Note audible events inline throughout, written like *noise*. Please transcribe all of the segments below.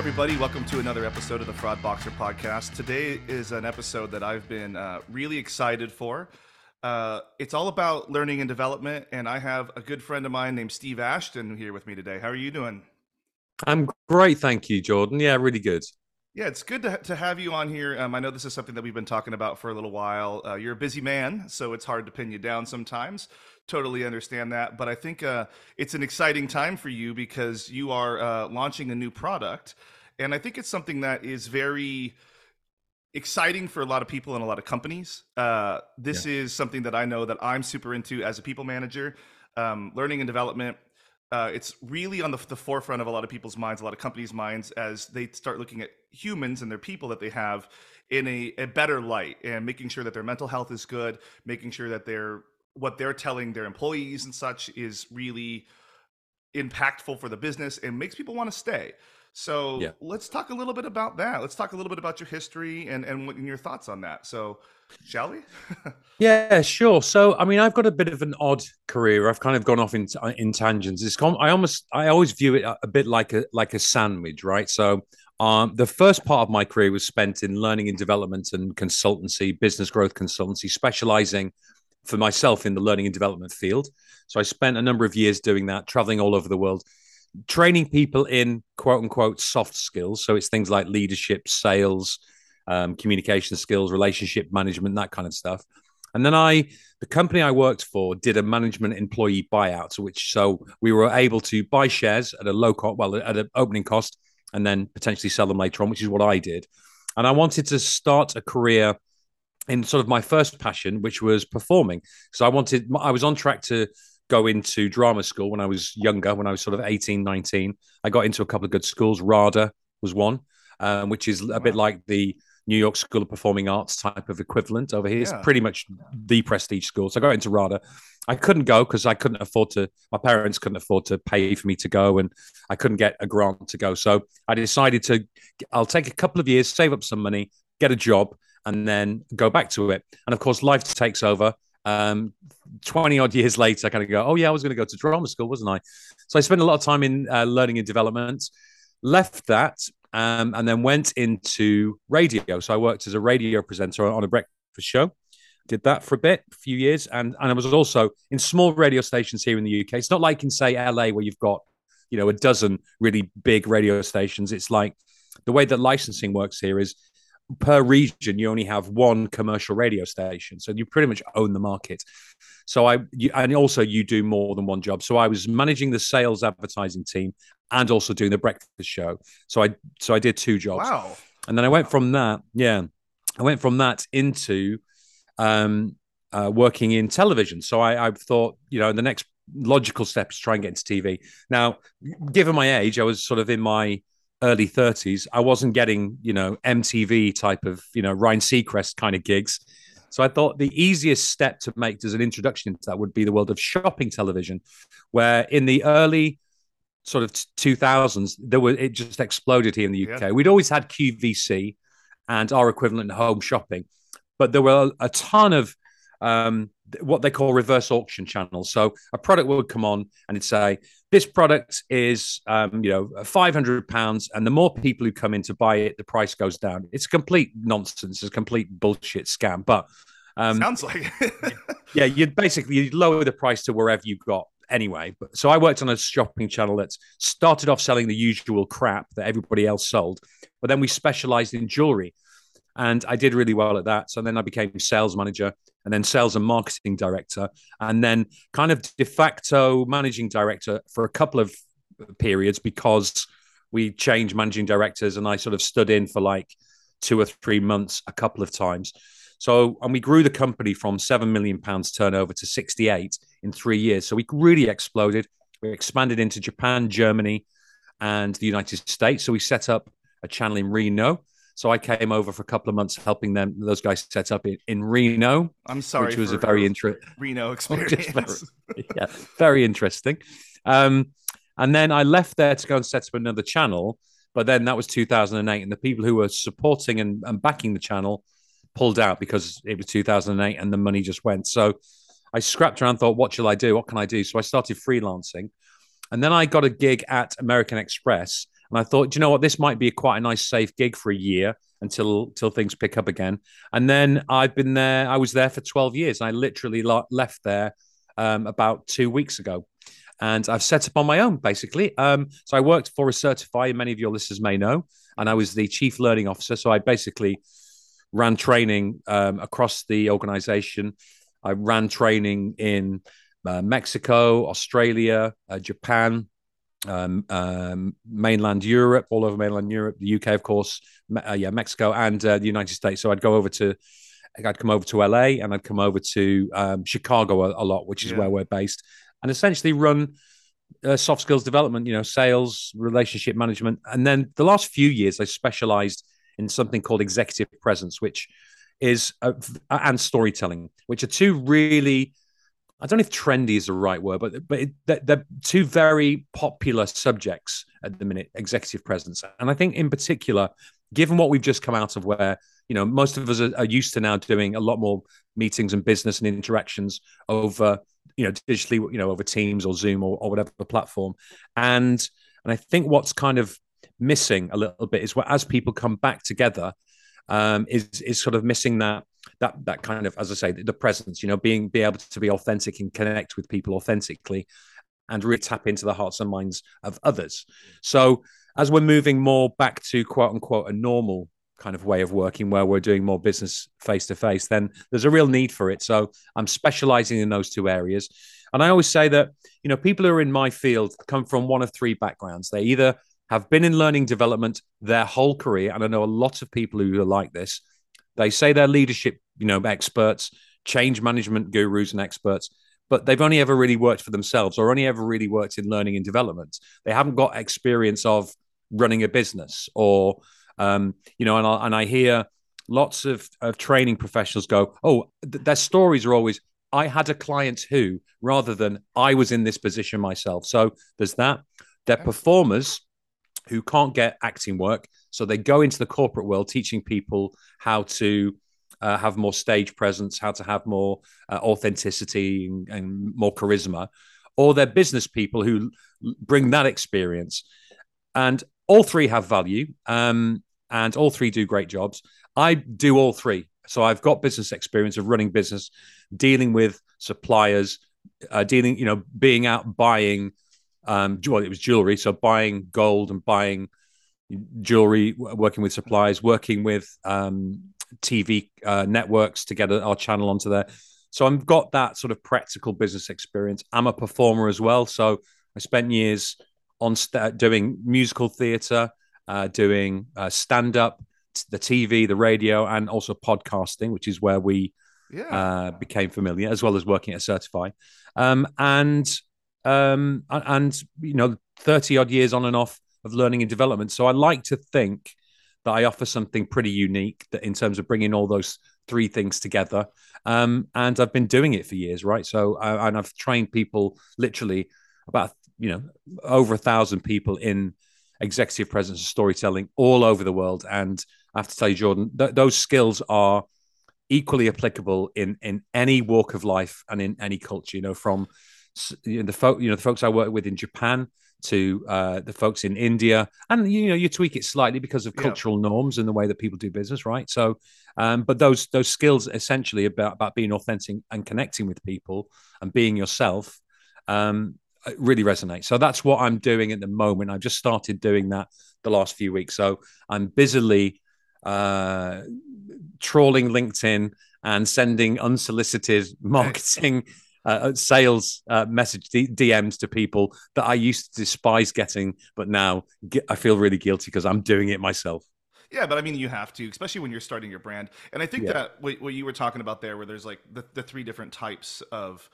All right. Hello, everybody. Welcome to another episode of the Fraud Boxer podcast. Today is an episode that I've been uh, really excited for. Uh, it's all about learning and development, and I have a good friend of mine named Steve Ashton here with me today. How are you doing? I'm great, thank you, Jordan. Yeah, really good. Yeah, it's good to, to have you on here. Um, I know this is something that we've been talking about for a little while. Uh, you're a busy man, so it's hard to pin you down sometimes. Totally understand that. But I think uh, it's an exciting time for you because you are uh, launching a new product. And I think it's something that is very exciting for a lot of people and a lot of companies. Uh, this yeah. is something that I know that I'm super into as a people manager. Um, learning and development uh, it's really on the, the, forefront of a lot of people's minds, a lot of companies' minds, as they start looking at humans and their people that they have in a, a better light and making sure that their mental health is good, making sure that they're what they're telling their employees and such is really impactful for the business and makes people want to stay. So yeah. let's talk a little bit about that. Let's talk a little bit about your history and and, what, and your thoughts on that. So shall we? *laughs* yeah, sure. So, I mean, I've got a bit of an odd career. I've kind of gone off in, in tangents. It's I almost, I always view it a bit like a like a sandwich, right? So, um, the first part of my career was spent in learning and development and consultancy, business growth consultancy, specializing for myself in the learning and development field. So, I spent a number of years doing that, traveling all over the world, training people in quote unquote soft skills. So, it's things like leadership, sales um, communication skills, relationship management, that kind of stuff. And then I, the company I worked for, did a management employee buyout, which so we were able to buy shares at a low cost, well, at an opening cost, and then potentially sell them later on, which is what I did. And I wanted to start a career in sort of my first passion, which was performing. So I wanted, I was on track to go into drama school when I was younger, when I was sort of 18, 19. I got into a couple of good schools. RADA was one, um, which is a wow. bit like the New York School of Performing Arts type of equivalent over here. Yeah. It's pretty much the prestige school. So I got into RADA. I couldn't go because I couldn't afford to, my parents couldn't afford to pay for me to go and I couldn't get a grant to go. So I decided to, I'll take a couple of years, save up some money, get a job, and then go back to it. And of course, life takes over. Um, 20 odd years later, I kind of go, oh, yeah, I was going to go to drama school, wasn't I? So I spent a lot of time in uh, learning and development, left that um, and then went into radio. So I worked as a radio presenter on a breakfast show. Did that for a bit, a few years, and and I was also in small radio stations here in the UK. It's not like in say LA where you've got you know a dozen really big radio stations. It's like the way that licensing works here is per region you only have one commercial radio station so you pretty much own the market so i you, and also you do more than one job so i was managing the sales advertising team and also doing the breakfast show. So I so I did two jobs. Wow. And then I went from that, yeah, I went from that into um, uh, working in television. So I, I thought, you know, the next logical step is try and get into TV. Now, given my age, I was sort of in my early 30s. I wasn't getting, you know, MTV type of, you know, Ryan Seacrest kind of gigs. So I thought the easiest step to make as an introduction to that would be the world of shopping television, where in the early sort of 2000s, there were it just exploded here in the UK. Yeah. We'd always had QVC and our equivalent home shopping, but there were a ton of um, what they call reverse auction channels. So a product would come on and it'd say, "This product is, um, you know, five hundred pounds," and the more people who come in to buy it, the price goes down. It's complete nonsense. It's a complete bullshit scam. But um, sounds like, *laughs* yeah, you'd basically you'd lower the price to wherever you got anyway. But so I worked on a shopping channel that started off selling the usual crap that everybody else sold, but then we specialized in jewelry. And I did really well at that. So then I became sales manager and then sales and marketing director, and then kind of de facto managing director for a couple of periods because we changed managing directors and I sort of stood in for like two or three months a couple of times. So, and we grew the company from seven million pounds turnover to 68 in three years. So we really exploded. We expanded into Japan, Germany, and the United States. So we set up a channel in Reno. So I came over for a couple of months helping them, those guys set up in, in Reno. I'm sorry. Which was a very interesting Reno *laughs* experience. very, *laughs* yeah, very interesting. Um, and then I left there to go and set up another channel. But then that was 2008. And the people who were supporting and, and backing the channel pulled out because it was 2008 and the money just went. So I scrapped around, thought, what shall I do? What can I do? So I started freelancing. And then I got a gig at American Express And I thought, you know what, this might be quite a nice safe gig for a year until until things pick up again. And then I've been there. I was there for 12 years. I literally left there um, about two weeks ago. And I've set up on my own, basically. Um, so I worked for Accertify, many of your listeners may know, and I was the chief learning officer. So I basically ran training um, across the organization. I ran training in uh, Mexico, Australia, uh, Japan, um, um, mainland Europe, all over mainland Europe, the UK, of course, uh, yeah, Mexico, and uh, the United States. So I'd go over to, I'd come over to LA, and I'd come over to um, Chicago a, a, lot, which is yeah. where we're based, and essentially run uh, soft skills development, you know, sales, relationship management, and then the last few years I specialized in something called executive presence, which is uh, and storytelling, which are two really I don't know if trendy is the right word, but but it, they're, two very popular subjects at the minute, executive presence, and I think in particular, given what we've just come out of, where you know most of us are, are used to now doing a lot more meetings and business and interactions over you know digitally, you know over Teams or Zoom or, or whatever platform, and and I think what's kind of missing a little bit is what as people come back together, um, is is sort of missing that that that kind of as I say the presence, you know, being be able to be authentic and connect with people authentically, and really tap into the hearts and minds of others. So as we're moving more back to quote unquote a normal kind of way of working where we're doing more business face to face, then there's a real need for it. So I'm specializing in those two areas. And I always say that, you know, people who are in my field come from one of three backgrounds. They either have been in learning development their whole career, and I know a lot of people who are like this. They say they're leadership, you know, experts, change management gurus and experts, but they've only ever really worked for themselves or only ever really worked in learning and development. They haven't got experience of running a business or, um, you know, and I, and I hear lots of, of training professionals go, oh, th- their stories are always, I had a client who, rather than I was in this position myself. So there's that. They're performers who can't get acting work. So they go into the corporate world teaching people how to uh, have more stage presence, how to have more uh, authenticity and, and, more charisma, or they're business people who bring that experience. And all three have value, um, and all three do great jobs. I do all three. So I've got business experience of running business, dealing with suppliers, uh, dealing, you know, being out buying um, well, it was jewelry. So buying gold and buying jewelry, working with suppliers, working with um, TV uh, networks to get our channel onto there. So I've got that sort of practical business experience. I'm a performer as well. So I spent years on st- doing musical theatre, uh, doing uh, stand up, the TV, the radio, and also podcasting, which is where we yeah. Uh, became familiar, as well as working at Accertify. Um, and um, and you know, thirty odd years on and off of learning and development. So I like to think that I offer something pretty unique that in terms of bringing all those three things together. Um, and I've been doing it for years, right? So uh, and I've trained people literally about you know over a thousand people in executive presence and storytelling all over the world. And I have to tell you, Jordan, th- those skills are equally applicable in in any walk of life and in any culture. You know, from you know, the folk, you know, the folks I work with in Japan to uh, the folks in India, and you know, you tweak it slightly because of cultural yeah. norms and the way that people do business, right? So, um, but those those skills essentially about about being authentic and connecting with people and being yourself um, really resonate. So that's what I'm doing at the moment. I've just started doing that the last few weeks. So I'm busily uh, trawling LinkedIn and sending unsolicited *laughs* marketing uh, uh, sales uh, message D- DMs to people that I used to despise getting, but now get, I feel really guilty because I'm doing it myself. Yeah, but I mean, you have to, especially when you're starting your brand. And I think yeah. that what, what, you were talking about there, where there's like the, the three different types of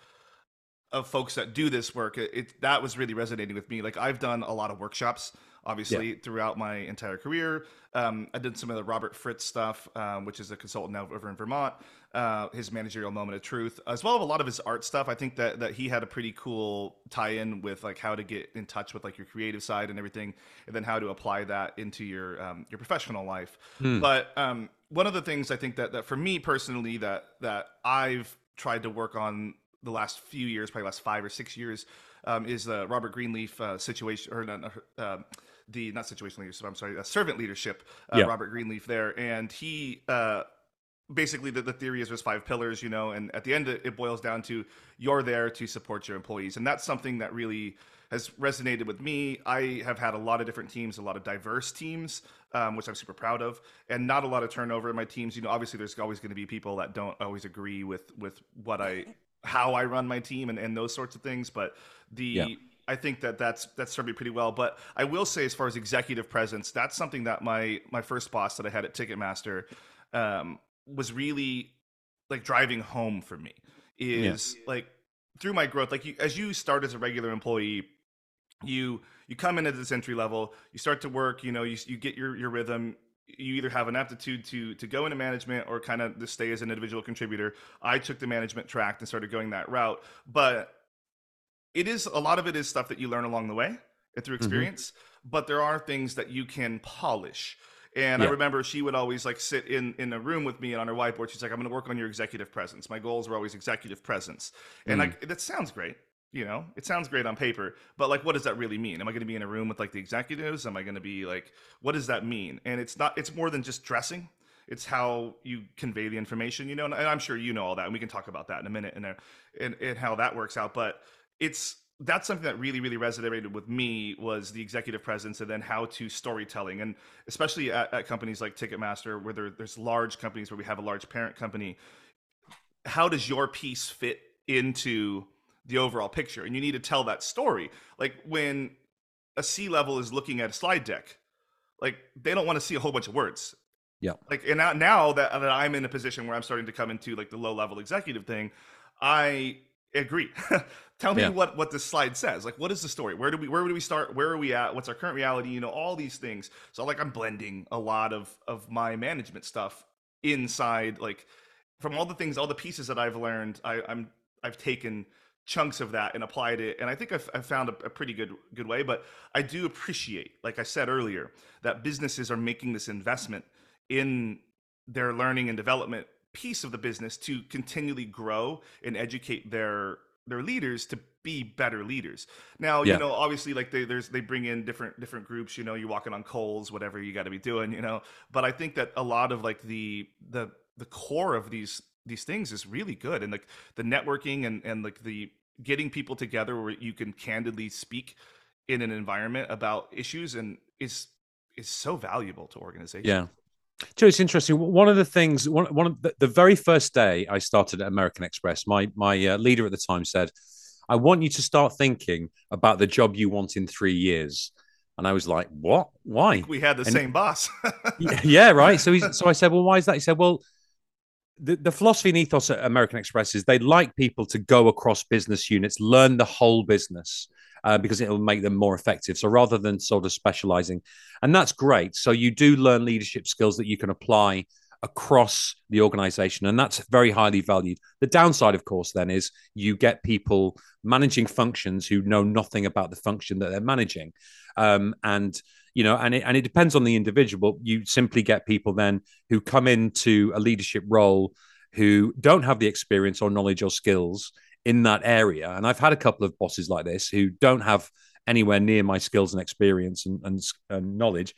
of folks that do this work, it, it, that was really resonating with me. Like I've done a lot of workshops, obviously, yeah. throughout my entire career. Um, I did some of the Robert Fritz stuff, um, which is a consultant now over in Vermont uh, his managerial moment of truth, as well as a lot of his art stuff. I think that that he had a pretty cool tie-in with like how to get in touch with like your creative side and everything, and then how to apply that into your um, your professional life. Hmm. But um, one of the things I think that that for me personally that that I've tried to work on the last few years, probably last five or six years, um, is the Robert Greenleaf uh, situation or uh, the not situational leadership. I'm sorry, uh, servant leadership. Uh, yeah. Robert Greenleaf there, and he uh, basically the, the theory is there's five pillars, you know, and at the end it boils down to you're there to support your employees, and that's something that really has resonated with me. I have had a lot of different teams, a lot of diverse teams, um, which I'm super proud of, and not a lot of turnover in my teams. You know, obviously there's always going to be people that don't always agree with with what I *laughs* how I run my team and, and those sorts of things, but the yeah. I think that that's that's served me pretty well. But I will say, as far as executive presence, that's something that my my first boss that I had at Ticketmaster um, was really like driving home for me. Is yeah. like through my growth, like you, as you start as a regular employee, you you come in at this entry level you start to work you know you, you get your your rhythm you either have an aptitude to to go into management or kind of to stay as an individual contributor i took the management track and started going that route but it is a lot of it is stuff that you learn along the way through mm-hmm. experience mm-hmm. but there are things that you can polish and yeah. I remember she would always like sit in in a room with me and on her whiteboard. She's like, "I'm going to work on your executive presence." My goals were always executive presence, and mm. like that sounds great you know it sounds great on paper but like what does that really mean am i going to be in a room with like the executives am i going to be like what does that mean and it's not it's more than just dressing it's how you convey the information you know and i'm sure you know all that and we can talk about that in a minute and and, and how that works out but it's that's something that really really resonated with me was the executive presence and then how to storytelling. And especially at, at companies like ticketmaster where there, there's large companies where we have a large parent company how does your piece fit into the overall picture? And you need to tell that story. Like when a c level is looking at a slide deck like they don't want to see a whole bunch of words. Yeah. Like and now, now that, that i'm in a position where i'm starting to come into like the low level executive thing i agree. *laughs* Tell me yeah. what what this slide says. Like what is the story? Where do we where do we start? Where are we at? What's our current reality? You know all these things. So like i'm blending a lot of of my management stuff inside like from all the things all the pieces that i've learned I, i'm i've taken chunks of that and applied it. And i think i've, I've found a, a, pretty good good way. But i do appreciate like i said earlier that businesses are making this investment in their learning and development piece of the business to continually grow and educate their their leaders to be better leaders. Now yeah. you know obviously like they there's they bring in different different groups you know you're walking on coals whatever you got to be doing you know? But i think that a lot of like the the the core of these these things is really good and like the networking and and like the getting people together where you can candidly speak in an environment about issues and is is so valuable to organizations. Yeah so it's interesting. One of the things, one, one of the, the very first day I started at American Express, my my uh, leader at the time said, "I want you to start thinking about the job you want in three years." And I was like, "What? Why?" We had the and, same boss. *laughs* yeah, right. So so I said, "Well, why is that?" He said, "Well, the, the philosophy and ethos at American Express is they like people to go across business units, learn the whole business. Uh, because it will make them more effective. So rather than sort of specializing, and that's great. So you do learn leadership skills that you can apply across the organization, and that's very highly valued. The downside, of course, then is you get people managing functions who know nothing about the function that they're managing, um, and you know, and it, and it depends on the individual. You simply get people then who come into a leadership role who don't have the experience or knowledge or skills in that area. And I've had a couple of bosses like this who don't have anywhere near my skills and experience and, and, and knowledge.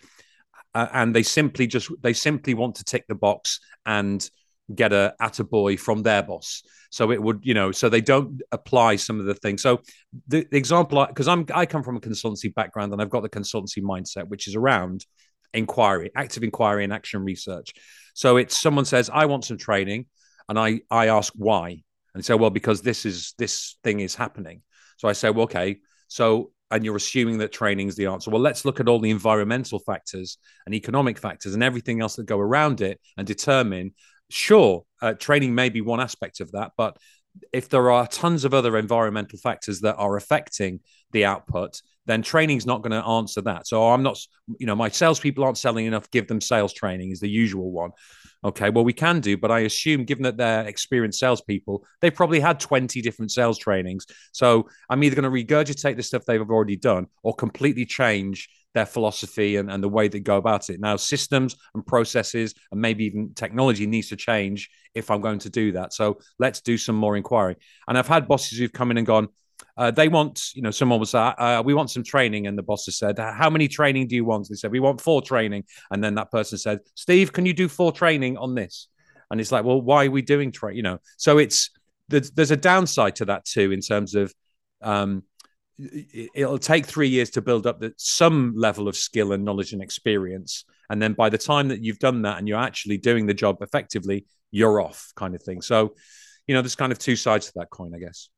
Uh, and they simply just they simply want to tick the box and get a at a boy from their boss. So it would, you know, so they don't apply some of the things. So the, the example, because I'm I come from a consultancy background and I've got the consultancy mindset, which is around inquiry, active inquiry, and action research. So it's someone says, I want some training, and I I ask why, and say, well, because this is this thing is happening. So I say, well, okay, so and you're assuming that training is the answer. Well, let's look at all the environmental factors and economic factors and everything else that go around it and determine sure, uh, training may be one aspect of that, but if there are tons of other environmental factors that are affecting the output, then training's not going to answer that. So I'm not, you know, my salespeople aren't selling enough. Give them sales training is the usual one. Okay, well we can do, but I assume, given that they're experienced salespeople, they've probably had 20 different sales trainings. So I'm either going to regurgitate the stuff they've already done or completely change their philosophy and, and the way they go about it. Now, systems and processes and maybe even technology needs to change if I'm going to do that. So let's do some more inquiry. And I've had bosses who've come in and gone, uh, they want, you know, someone was, uh, we want some training. And the boss has said, how many training do you want? They said, we want four training. And then that person said, Steve, can you do four training on this? And it's like, well, why are we doing training? You know, so it's, there's, there's a downside to that too, in terms of, um, it'll take three years to build up the, some level of skill and knowledge and experience. And then by the time that you've done that and you're actually doing the job effectively, you're off kind of thing. So, you know, there's kind of two sides to that coin, I guess.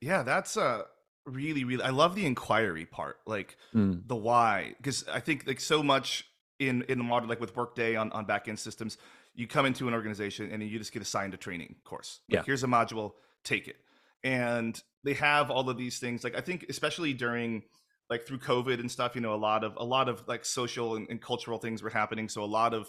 Yeah, that's uh really, really I love the inquiry part, like Mm. the why. Because I think like so much in in the modern like with Workday on, on back end systems, you come into an organization and you just get assigned a training course. Like, Yeah. here's a module, take it. And they have all of these things. Like I think especially during like through COVID and stuff, you know, a lot of a lot of like social and, and cultural things were happening. So a lot of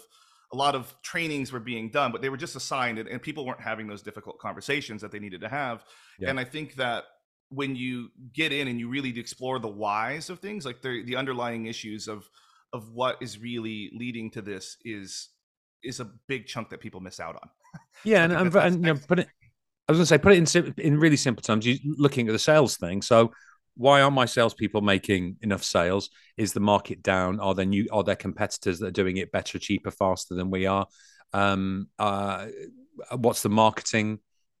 a lot of trainings were being done, but they were just assigned and, and people weren't having those difficult conversations that they needed to have. Yeah. And I think that when you get in and you really explore the whys of things, like the the underlying issues of of what is really leading to this is is a big chunk that people miss out on. Yeah, *laughs* and, and, and you know, put it. I was going to say, put it in in really simple terms. You looking at the sales thing. So, why aren't my salespeople making enough sales? Is the market down? Are there new? Are there competitors that are doing it better, cheaper, faster than we are? Um, uh, what's the marketing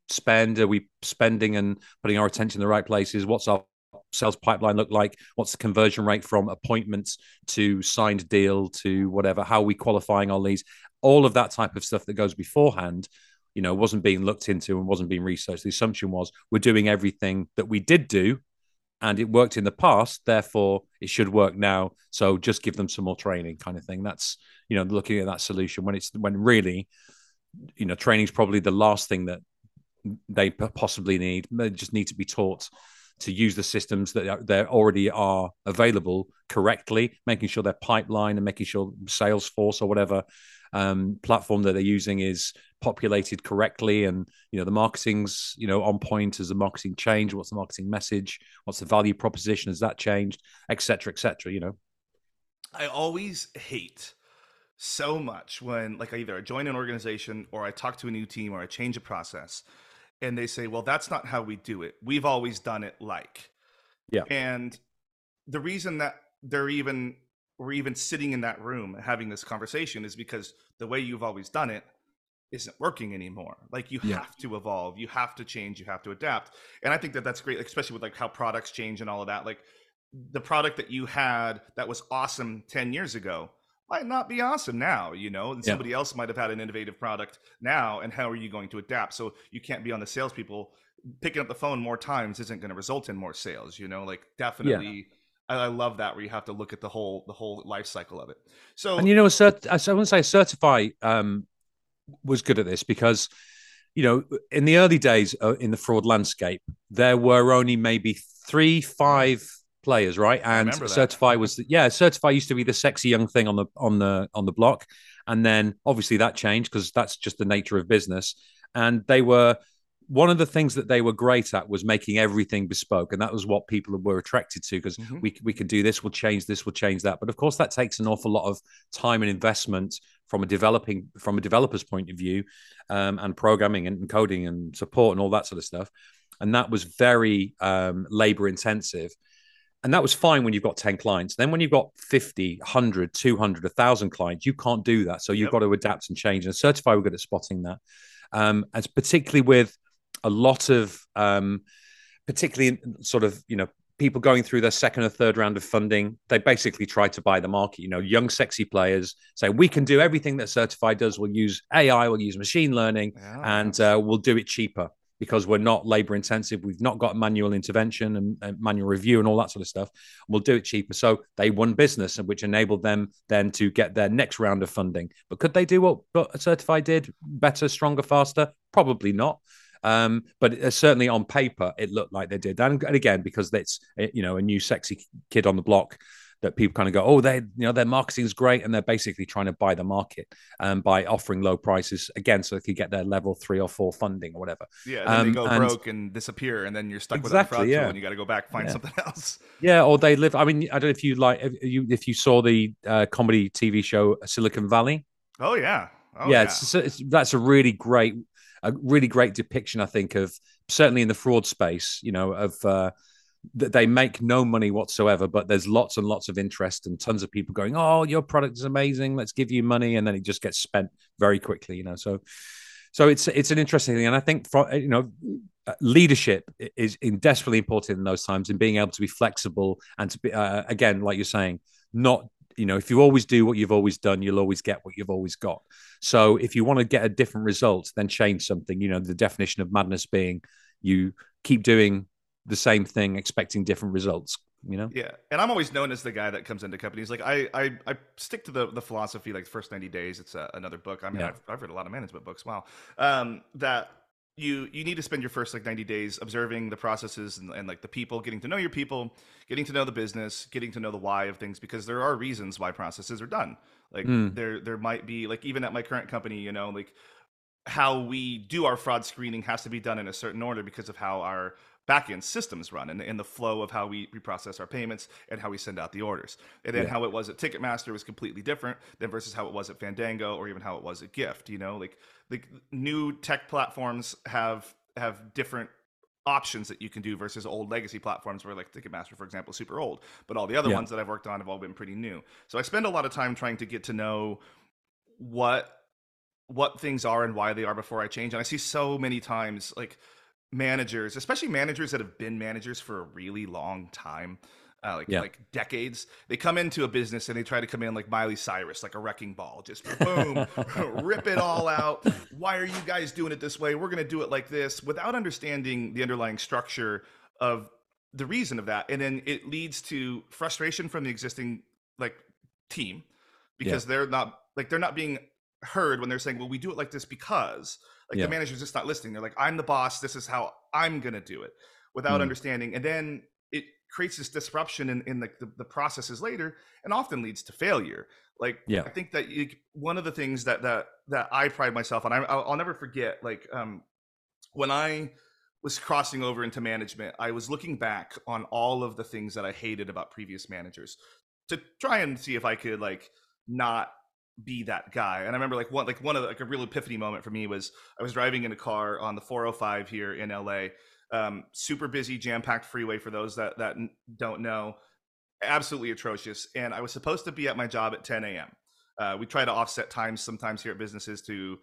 spend? Are we spending and putting our attention in the right places? What's our sales pipeline look like? What's the conversion rate from appointments to signed deal to whatever? How are we qualifying our leads? All of that type of stuff that goes beforehand, you know, wasn't being looked into and wasn't being researched. The assumption was we're doing everything that we did do and it worked in the past, therefore it should work now. So just give them some more training, kind of thing. That's you know, looking at that solution when it's when really, you know, training is probably the last thing that they possibly need. They just need to be taught to use the systems that that already are available correctly, making sure their pipeline and making sure Salesforce or whatever um, platform that they're using is populated correctly, and you know the marketing's you know on point. As the marketing change? What's the marketing message? What's the value proposition? Has that changed? Etc. Etc. You know. I always hate so much when like I either I join an organization or I talk to a new team or I change a process and they say, "Well, that's not how we do it. We've always done it like." Yeah. And the reason that they're even we're even sitting in that room having this conversation is because the way you've always done it isn't working anymore. Like you Yeah. have to evolve, you have to change, you have to adapt. And I think that that's great, especially with like how products change and all of that. Like the product that you had that was awesome 10 years ago might not be awesome now, you know, and Yeah. somebody else might have had an innovative product now. And how are you going to adapt? So you can't be on the salespeople picking up the phone more times isn't going to result in more sales, you know, like definitely. I, I love that where you have to look at the whole the whole life cycle of it. So And you know, cert- I want to say Accertify um, was good at this because, you know, in the early days uh, in the fraud landscape, there were only maybe three, five players, right? And. Accertify was, the, yeah, Accertify used to be the sexy young thing on the on the on the block, and then obviously that changed because that's just the nature of business. And they were one of the things that they were great at was making everything bespoke, and that was what people were attracted to because Mhm. we we can do this, we'll change this, we'll change that. But of course, that takes an awful lot of time and investment from a developing from a developer's point of view, um, and programming and coding and support and all that sort of stuff. And that was very um, labor intensive. And that was fine when you've got 10 clients. Then when you've got 50, 100, 200, 1,000 clients, you can't do that. So you've Yep. got to adapt and change. And Accertify were good at spotting that. Um, as particularly with a lot of, um, particularly sort of, you know, people going through their second or third round of funding, they basically try to buy the market. You know, young, sexy players say, we can do everything that certified does. We'll use AI, we'll use machine learning, Yeah. and uh, we'll do it cheaper because we're not labor intensive. We've not got manual intervention and, and manual review and all that sort of stuff. We'll do it cheaper. So they won business, which enabled them then to get their next round of funding. But could they do what, what Accertify did better, stronger, faster? Probably not. Um, but uh, certainly on paper, it looked like they did. And, and again, because it's uh, you know a new sexy kid on the block, that people kind of go, oh, they you know their marketing is great, and they're basically trying to buy the market um, by offering low prices again, so they could get their level three or four funding or whatever. Yeah, and then Um, they go and- broke and disappear, and then you're stuck with Exactly, a fraud yeah. and you got to go back find Yeah. something *laughs* else. Yeah, or they live. I mean, I don't know if you like if you if you saw the uh, comedy TV show Silicon Valley. Oh yeah, oh, yeah, It's, it's, that's a really great, a really great depiction, I think, of certainly in the fraud space. You know, of uh, that they make no money whatsoever, but there's lots and lots of interest and tons of people going, "Oh, your product is amazing. Let's give you money," and then it just gets spent very quickly. You know, so so it's it's an interesting thing, and I think for, you know leadership is in desperately important in those times, and being able to be flexible and to be uh, again, like you're saying, not you know if you always do what you've always done you'll always get what you've always got. So if you want to get a different result then change something you know the definition of madness being you keep doing the same thing expecting different results you know? Yeah and i'm always known as the guy that comes into companies like i i, I stick to the the philosophy like the first 90 days it's a, another book. I mean yeah. I've, I've read a lot of management books wow um that you you need to spend your first like 90 days observing the processes and, and, like the people getting to know your people getting to know the business getting to know the why of things because there are reasons why processes are done like mm. there there might be like even at my current company you know like how we do our fraud screening has to be done in a certain order because of how our backend systems run and, and the flow of how we, we process our payments and how we send out the orders. And then yeah. how it was at Ticketmaster was completely different than versus how it was at Fandango or even how it was at Gift. You know, like the new tech platforms have have different options that you can do versus old legacy platforms where like Ticketmaster, for example, is super old. But all the other yeah. ones that I've worked on have all been pretty new. So I spend a lot of time trying to get to know what what things are and why they are before I change. And I see so many times like managers, especially managers that have been managers for a really long time, uh, like yeah. like decades. They come into a business and they try to come in like Miley Cyrus, like a wrecking ball, just boom, *laughs* rip it all out. Why are you guys doing it this way? We're going to do it like this, without understanding the underlying structure of the reason of that, and then it leads to frustration from the existing like team because yeah. they're not like they're not being heard when they're saying, "Well, we do it like this because." Like yeah. the manager's just not listening. They're like, I'm the boss. This is how I'm gonna do it, without mm. understanding. And then it creates this disruption in, in the, the, the, processes later, and often leads to failure. Like, yeah. I think that you, one of the things that that that I pride myself on, I, I'll, I'll never forget. Like, um, when I was crossing over into management, I was looking back on all of the things that I hated about previous managers to try and see if I could like not be that guy. And I remember like one like one of the, like a real epiphany moment for me was I was driving in a car on the 405 here in LA. Um, super busy, jam packed freeway for those that that don't know. Absolutely atrocious. And I was supposed to be at my job at 10 a.m. Uh, we try to offset times sometimes here at businesses to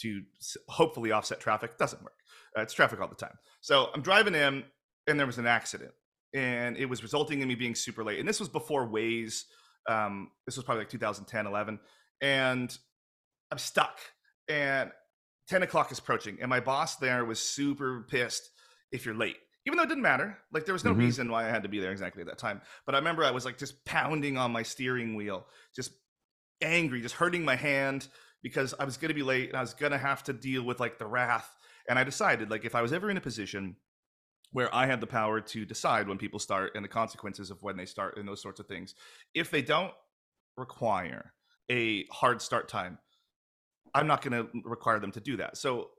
to hopefully offset traffic. Doesn't work. Uh, it's traffic all the time. So I'm driving in, and there was an accident, and it was resulting in me being super late. And this was before Waze. Um, this was probably like 2010, 11 and I'm stuck. And 10 o'clock is approaching, and my boss there was super pissed if you're late. Even though it didn't matter, like there was no mm-hmm. reason why I had to be there exactly at that time. But I remember I was like just pounding on my steering wheel, just angry, just hurting my hand because I was going to be late and I was going to have to deal with like the wrath. And I decided, like, if I was ever in a position where I had the power to decide when people start and the consequences of when they start and those sorts of things, if they don't require a hard start time, I'm not going to require them to do that. So,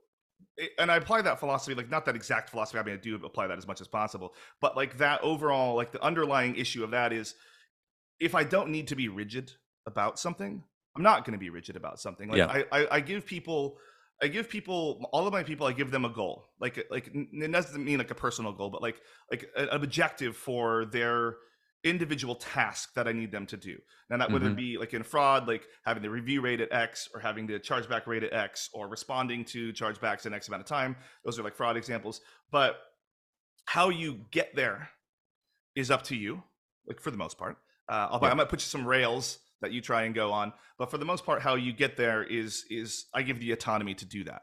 and I apply that philosophy, like not that exact philosophy. I mean, I do apply that as much as possible, but like that overall, like the underlying issue of that is if I don't need to be rigid about something, I'm not going to be rigid about something. Like yeah. I, I, I give people, I give people all of my people. I give them a goal. Like like it doesn't mean like a personal goal, but like like an objective for their individual task that I need them to do. Now that mm-hmm. whether it be like in fraud, like having the review rate at X or having the chargeback rate at X or responding to chargebacks in X amount of time. Those are like fraud examples. But how you get there is up to you, like for the most part. Uh, yeah. I might put you some rails that you try and go on, but for the most part, how you get there is is I give the autonomy to do that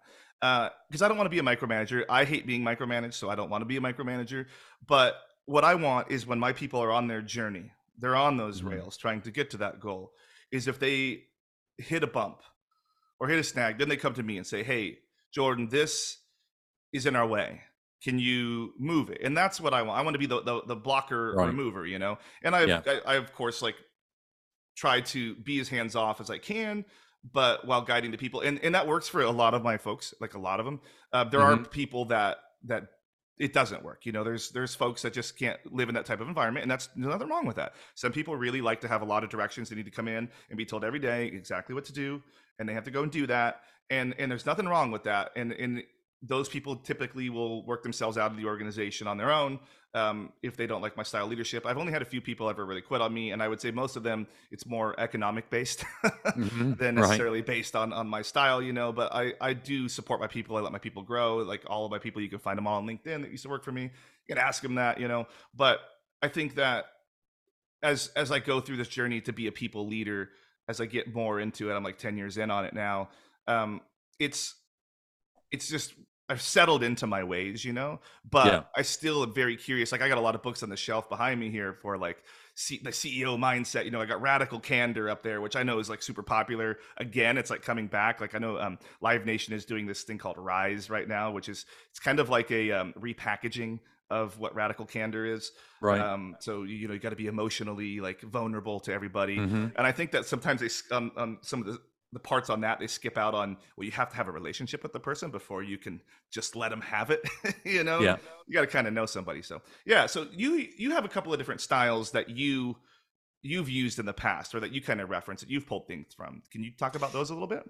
because uh, I don't want to be a micromanager. I hate being micromanaged, so I don't want to be a micromanager. But what I want is when my people are on their journey, they're on those mm-hmm. rails trying to get to that goal, is if they hit a bump or hit a snag, then they come to me and say, Hey, Jordan, this is in our way. Can you move it? And that's what I want. I want to be the the, the blocker right. remover, you know. And I, yeah. I, I of course like try to be as hands off as I can, but while guiding the people, and and that works for a lot of my folks, like a lot of them. Uh, there mm-hmm. are people that that it doesn't work. You know, there's there's folks that just can't live in that type of environment, and that's nothing wrong with that. Some people really like to have a lot of directions. They need to come in and be told every day exactly what to do, and they have to go and do that. And and there's nothing wrong with that. And and those people typically will work themselves out of the organization on their own um, if they don't like my style leadership. I've only had a few people ever really quit on me, and I would say most of them it's more economic based *laughs* mm-hmm. than necessarily right. based on on my style, you know. But I I do support my people. I let my people grow. Like all of my people, you can find them all on LinkedIn that used to work for me. You can ask them that, you know. But I think that as as I go through this journey to be a people leader, as I get more into it, I'm like ten years in on it now. Um, it's it's just I've settled into my ways, you know, but yeah. I still am very curious. Like I got a lot of books on the shelf behind me here for like C- the CEO mindset. You know, I got Radical Candor up there, which I know is like super popular. Again, it's like coming back. Like I know um, Live Nation is doing this thing called Rise right now, which is it's kind of like a um, repackaging of what radical candor is. Right. Um, so you know you got to be emotionally like vulnerable to everybody, mm-hmm. and I think that sometimes they on, on some of the the parts on that they skip out on well you have to have a relationship with the person before you can just let them have it *laughs* you know? Yeah. You got to kind of know somebody so yeah so you you have a couple of different styles that you you've used in the past or that you kind of reference that you've pulled things from. Can you talk about those a little bit?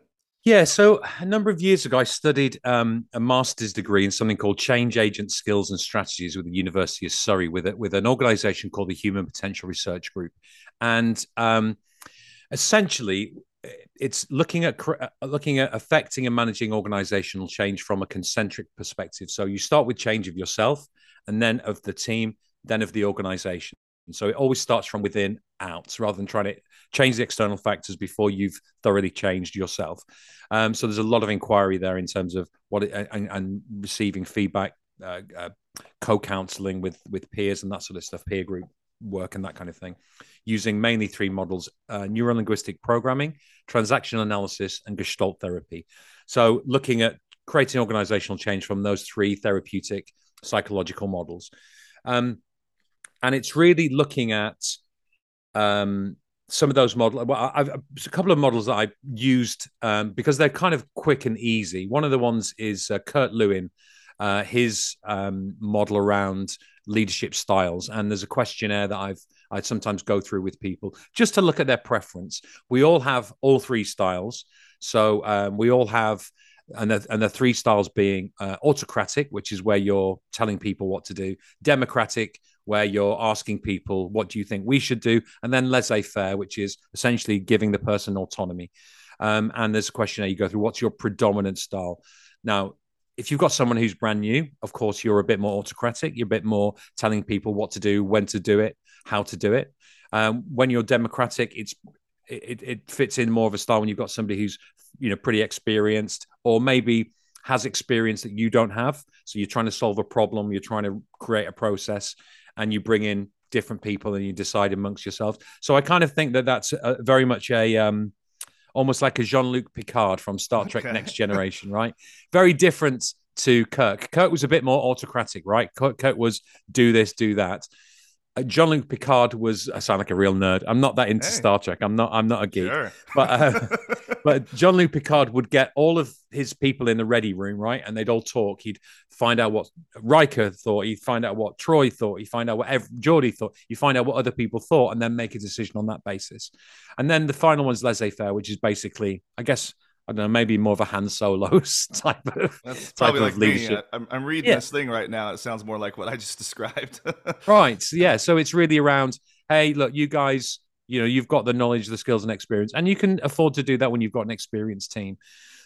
Yeah, so a number of years ago, I studied um, a master's degree in something called Change Agent Skills and Strategies with the University of Surrey, with it with an organisation called the Human Potential Research Group, and um, essentially, it's looking at uh, looking at affecting and managing organizational change from a concentric perspective. So you start with change of yourself, and then of the team, then of the organization. And so it always starts from within out, rather than trying to change the external factors before you've thoroughly changed yourself. Um, so there's a lot of inquiry there in terms of what it, and, and receiving feedback, uh, uh, co-counseling with with peers and that sort of stuff, peer group work and that kind of thing, using mainly three models uh, neurolinguistic programming, transactional analysis, and gestalt therapy. So, looking at creating organizational change from those three therapeutic psychological models. Um, and it's really looking at um, some of those models. Well, I've a couple of models that I used um, because they're kind of quick and easy. One of the ones is uh, Kurt Lewin, uh, his um, model around leadership styles. And there's a questionnaire that I've I sometimes go through with people just to look at their preference. We all have all three styles, so um, we all have. And the, and the three styles being uh, autocratic, which is where you're telling people what to do, democratic, where you're asking people, what do you think we should do? And then laissez faire, which is essentially giving the person autonomy. Um, and there's a questionnaire you go through what's your predominant style? Now, if you've got someone who's brand new, of course, you're a bit more autocratic. You're a bit more telling people what to do, when to do it, how to do it. Um, when you're democratic, it's it, it fits in more of a style when you've got somebody who's you know pretty experienced or maybe has experience that you don't have. So you're trying to solve a problem, you're trying to create a process, and you bring in different people and you decide amongst yourselves. So I kind of think that that's a, very much a um, almost like a Jean Luc Picard from Star Trek okay. Next Generation, right? Very different to Kirk. Kirk was a bit more autocratic, right? Kirk, Kirk was do this, do that. Uh, Luke Picard was. I sound like a real nerd. I'm not that into hey. Star Trek. I'm not. I'm not a geek. Sure. But uh, *laughs* but Jean Luc Picard would get all of his people in the ready room, right, and they'd all talk. He'd find out what Riker thought. He'd find out what Troi thought. He'd find out what Ev- Geordi thought. You find out what other people thought, and then make a decision on that basis. And then the final one's laissez faire, which is basically, I guess, I don't know, maybe more of a Han Solo *laughs* type of That's type like of leadership. I'm, I'm, reading yeah. this thing right now. It sounds more like what I just *laughs* described. *laughs* right. Yeah. So it's really around, hey, look, you guys, you know, you've got the knowledge, the skills, and experience, and you can afford to do that when you've got an experienced team.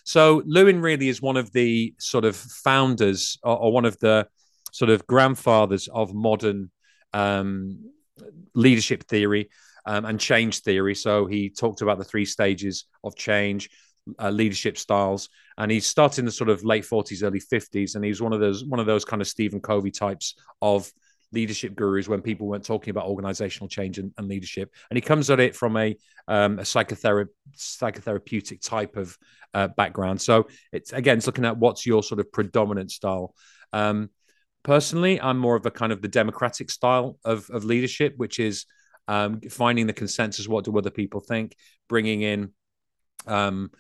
So Lewin really is one of the sort of founders or, or one of the sort of grandfathers of modern um, leadership theory um, and change theory. So he talked about the three stages of change uh, leadership styles. And he started in the sort of late 40s, early 50s, and he's one of those one of those kind of Stephen Covey types of leadership gurus when people weren't talking about organizational change and, and leadership. And he comes at it from a, um, a psychotherapy, psychotherapeutic type of uh, background. So it's again, it's looking at what's your sort of predominant style. Um, personally, I'm more of a kind of the democratic style of, of leadership, which is um, finding the consensus. What do other people think? Bringing in um,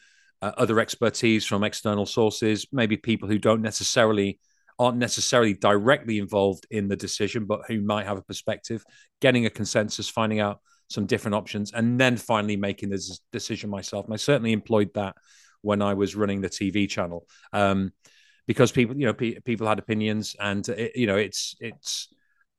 uh, other expertise from external sources, maybe people who don't necessarily aren't necessarily directly involved in the decision, but who might have a perspective, getting a consensus, finding out some different options, and then finally making the decision myself. And I certainly employed that when I was running the TV channel. Um, because people, you know, pe- people had opinions, and it, you know, it's it's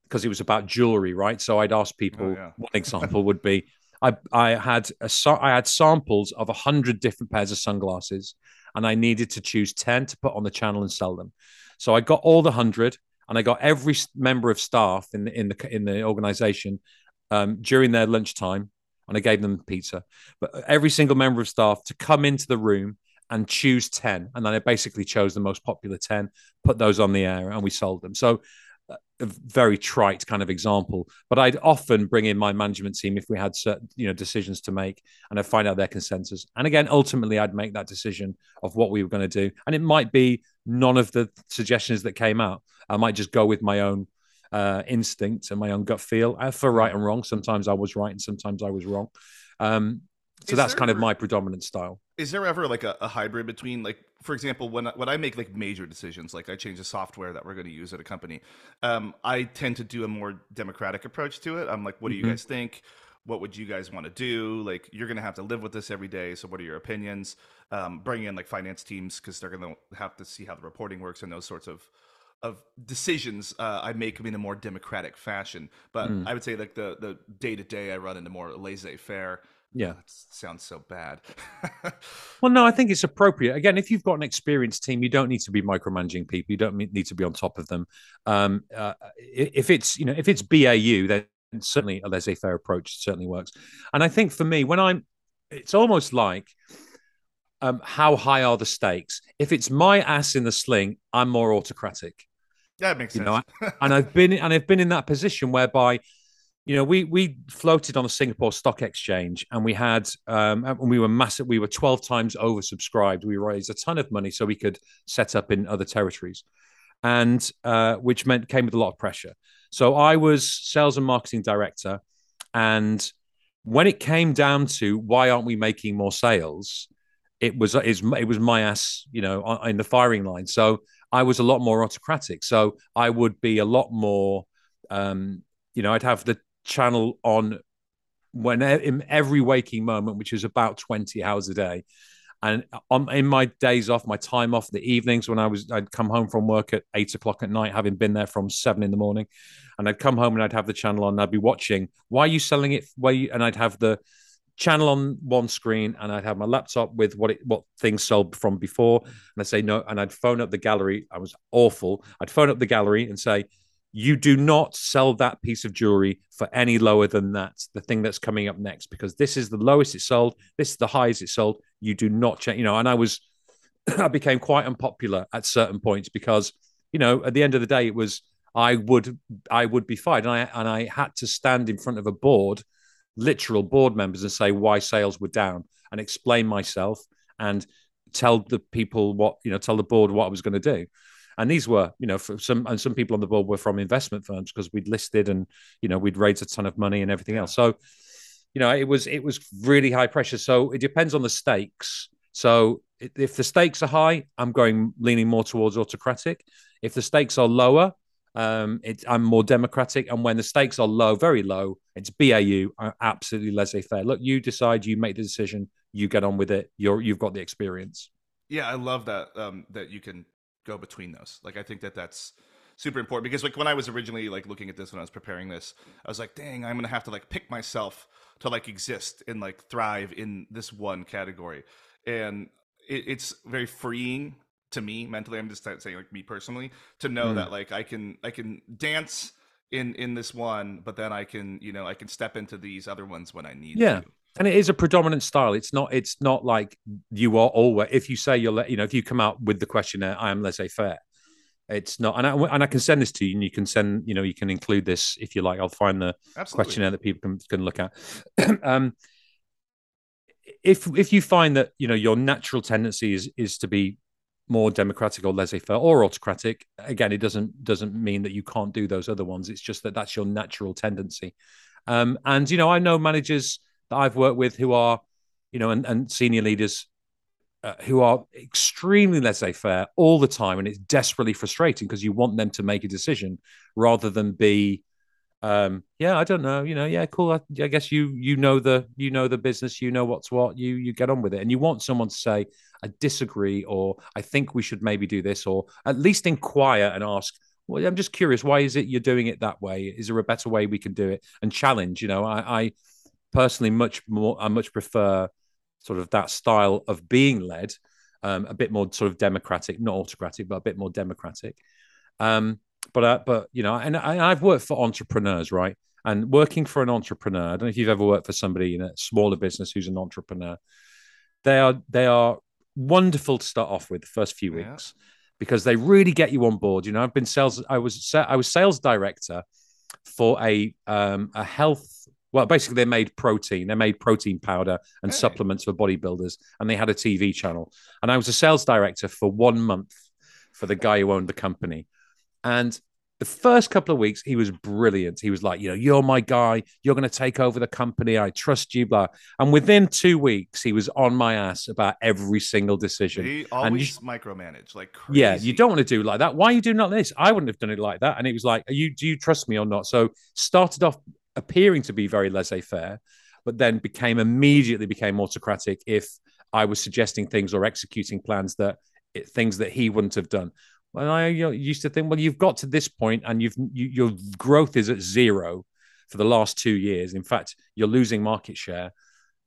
because it was about jewelry, right? So I'd ask people. Oh, yeah. One example would be I I had a I had samples of a hundred different pairs of sunglasses, and I needed to choose ten to put on the channel and sell them. So I got all the hundred, and I got every member of staff in the in the in the organization um, during their lunchtime, and I gave them pizza. But every single member of staff to come into the room and choose 10 and then i basically chose the most popular 10 put those on the air and we sold them so a very trite kind of example, but I'd often bring in my management team if we had certain you know decisions to make, and I'd find out their consensus. And again, ultimately, I'd make that decision of what we were going to do, and it might be none of the suggestions that came out. I might just go with my own uh, instinct and my own gut feel uh, for right and wrong. Sometimes I was right, and sometimes I was wrong. Um, so Is that's kind of my predominant style is there ever like a, a, hybrid between like for example when when i make like major decisions like i change the software that we're going to use at a company um, i tend to do a more democratic approach to it i'm like what do you mm-hmm. guys think what would you guys want to do like you're going to have to live with this every day so what are your opinions um, bring in like finance teams because they're going to have to see how the reporting works and those sorts of of decisions uh, I make in a more democratic fashion. But mm. I would say like the the day to day I run into more laissez faire yeah. That sounds so bad. *laughs* well, no, I think it's appropriate. Again, if you've got an experienced team, you don't need to be micromanaging people. You don't need to be on top of them. Um, uh, if it's, you know, if it's BAU, then certainly a laissez-faire approach certainly works. And I think for me, when I'm, it's almost like, um, how high are the stakes? If it's my ass in the sling, I'm more autocratic. Yeah, it makes you sense. Know, and I've been and I've been in that position whereby you know, we we floated on the Singapore Stock Exchange, and we had um, and we were massive. We were twelve times oversubscribed. We raised a ton of money so we could set up in other territories, and uh, which meant came with a lot of pressure. So I was sales and marketing director, and when it came down to why aren't we making more sales, it was it was my ass, you know, in the firing line. So I was a lot more autocratic. So I would be a lot more. Um, you know, I'd have the channel on when in every waking moment, which is about 20 hours a day. And on, in my days off, my time off, the evenings when I was, I'd come home from work at eight o'clock at night, having been there from seven in the morning, and I'd come home and I'd have the channel on. I'd be watching. Why are you selling it? Why? And I'd have the channel on one screen, and I'd have my laptop with what it, what things sold from before, and I'd say no, and I'd phone up the gallery. I was awful. I'd phone up the gallery and say, you do not sell that piece of jewelry for any lower than that the thing that's coming up next because this is the lowest it sold this is the highest it sold. You do not change you know and i was *clears throat* i became quite unpopular at certain points because you know at the end of the day it was i would i would be fired. And i and i had to stand in front of a board literal board members and say why sales were down and explain myself and tell the people what you know tell the board what i was going to do and these were, you know, for some and some people on the board were from investment firms because we'd listed and you know we'd raised a ton of money and everything else. So, you know, it was it was really high pressure. So it depends on the stakes. So if the stakes are high, I'm going leaning more towards autocratic. If the stakes are lower, um, it, I'm more democratic. And when the stakes are low, very low, it's BAU. I'm absolutely laissez-faire. Look, you decide, you make the decision, you get on with it. You're you've got the experience. Yeah, I love that um, that you can go between those. Like I think that that's super important because like when I was originally like looking at this when I was preparing this, I was like, dang, I'm gonna have to like pick myself to like exist and like thrive in this one category, and it, it's very freeing to me mentally. I'm just saying like me personally to know mm. that like I can I can dance in in this one, but then I can you know I can step into these other ones when I need yeah. to and it is a predominant style. It's not. It's not like you are always. If you say you're, you know, if you come out with the questionnaire, I am laissez faire. It's not, and I and I can send this to you, and you can send, you know, you can include this if you like. I'll find the Absolutely. questionnaire that people can can look at. *clears throat* um, if if you find that you know your natural tendency is is to be more democratic or laissez-faire or autocratic again it doesn't doesn't mean that you can't do those other ones it's just that that's your natural tendency um, and you know i know managers that I've worked with who are, you know, and, and senior leaders uh, who are extremely laissez faire all the time. And it's desperately frustrating because you want them to make a decision rather than be um, yeah, I don't know. You know, yeah, cool. I, I, guess you you know the you know the business. You know what's what. You you get on with it, and you want someone to say, "I disagree," or "I think we should maybe do this," or at least inquire and ask. Well, I'm just curious. Why is it you're doing it that way? Is there a better way we can do it? And challenge. You know, I, I personally much more. I much prefer sort of that style of being led, um, a bit more sort of democratic, not autocratic, but a bit more democratic. Um, but uh, but you know, and I, I've worked for entrepreneurs, right? And working for an entrepreneur, I don't know if you've ever worked for somebody in a smaller business who's an entrepreneur. They are they are wonderful to start off with the first few yeah. weeks because they really get you on board. You know, I've been sales. I was I was sales director for a um, a health. Well, basically, they made protein. They made protein powder and hey. supplements for bodybuilders, and they had a TV channel. And I was a sales director for one month for the guy who owned the company. And the first couple of weeks, he was brilliant. He was like, you know, you're my guy. You're going to take over the company. I trust you. Blah. And within two weeks, he was on my ass about every single decision. He always you, micromanage like crazy. Yeah, you don't want to do like that. Why are you doing like this? I wouldn't have done it like that. And he was like, are you, do you trust me or not? So started off appearing to be very laissez-faire, but then became immediately became autocratic if I was suggesting things or executing plans that things that he wouldn't have done. And I used to think, well, you've got to this point and you've you, your growth is at zero for the last two years. In fact, you're losing market share.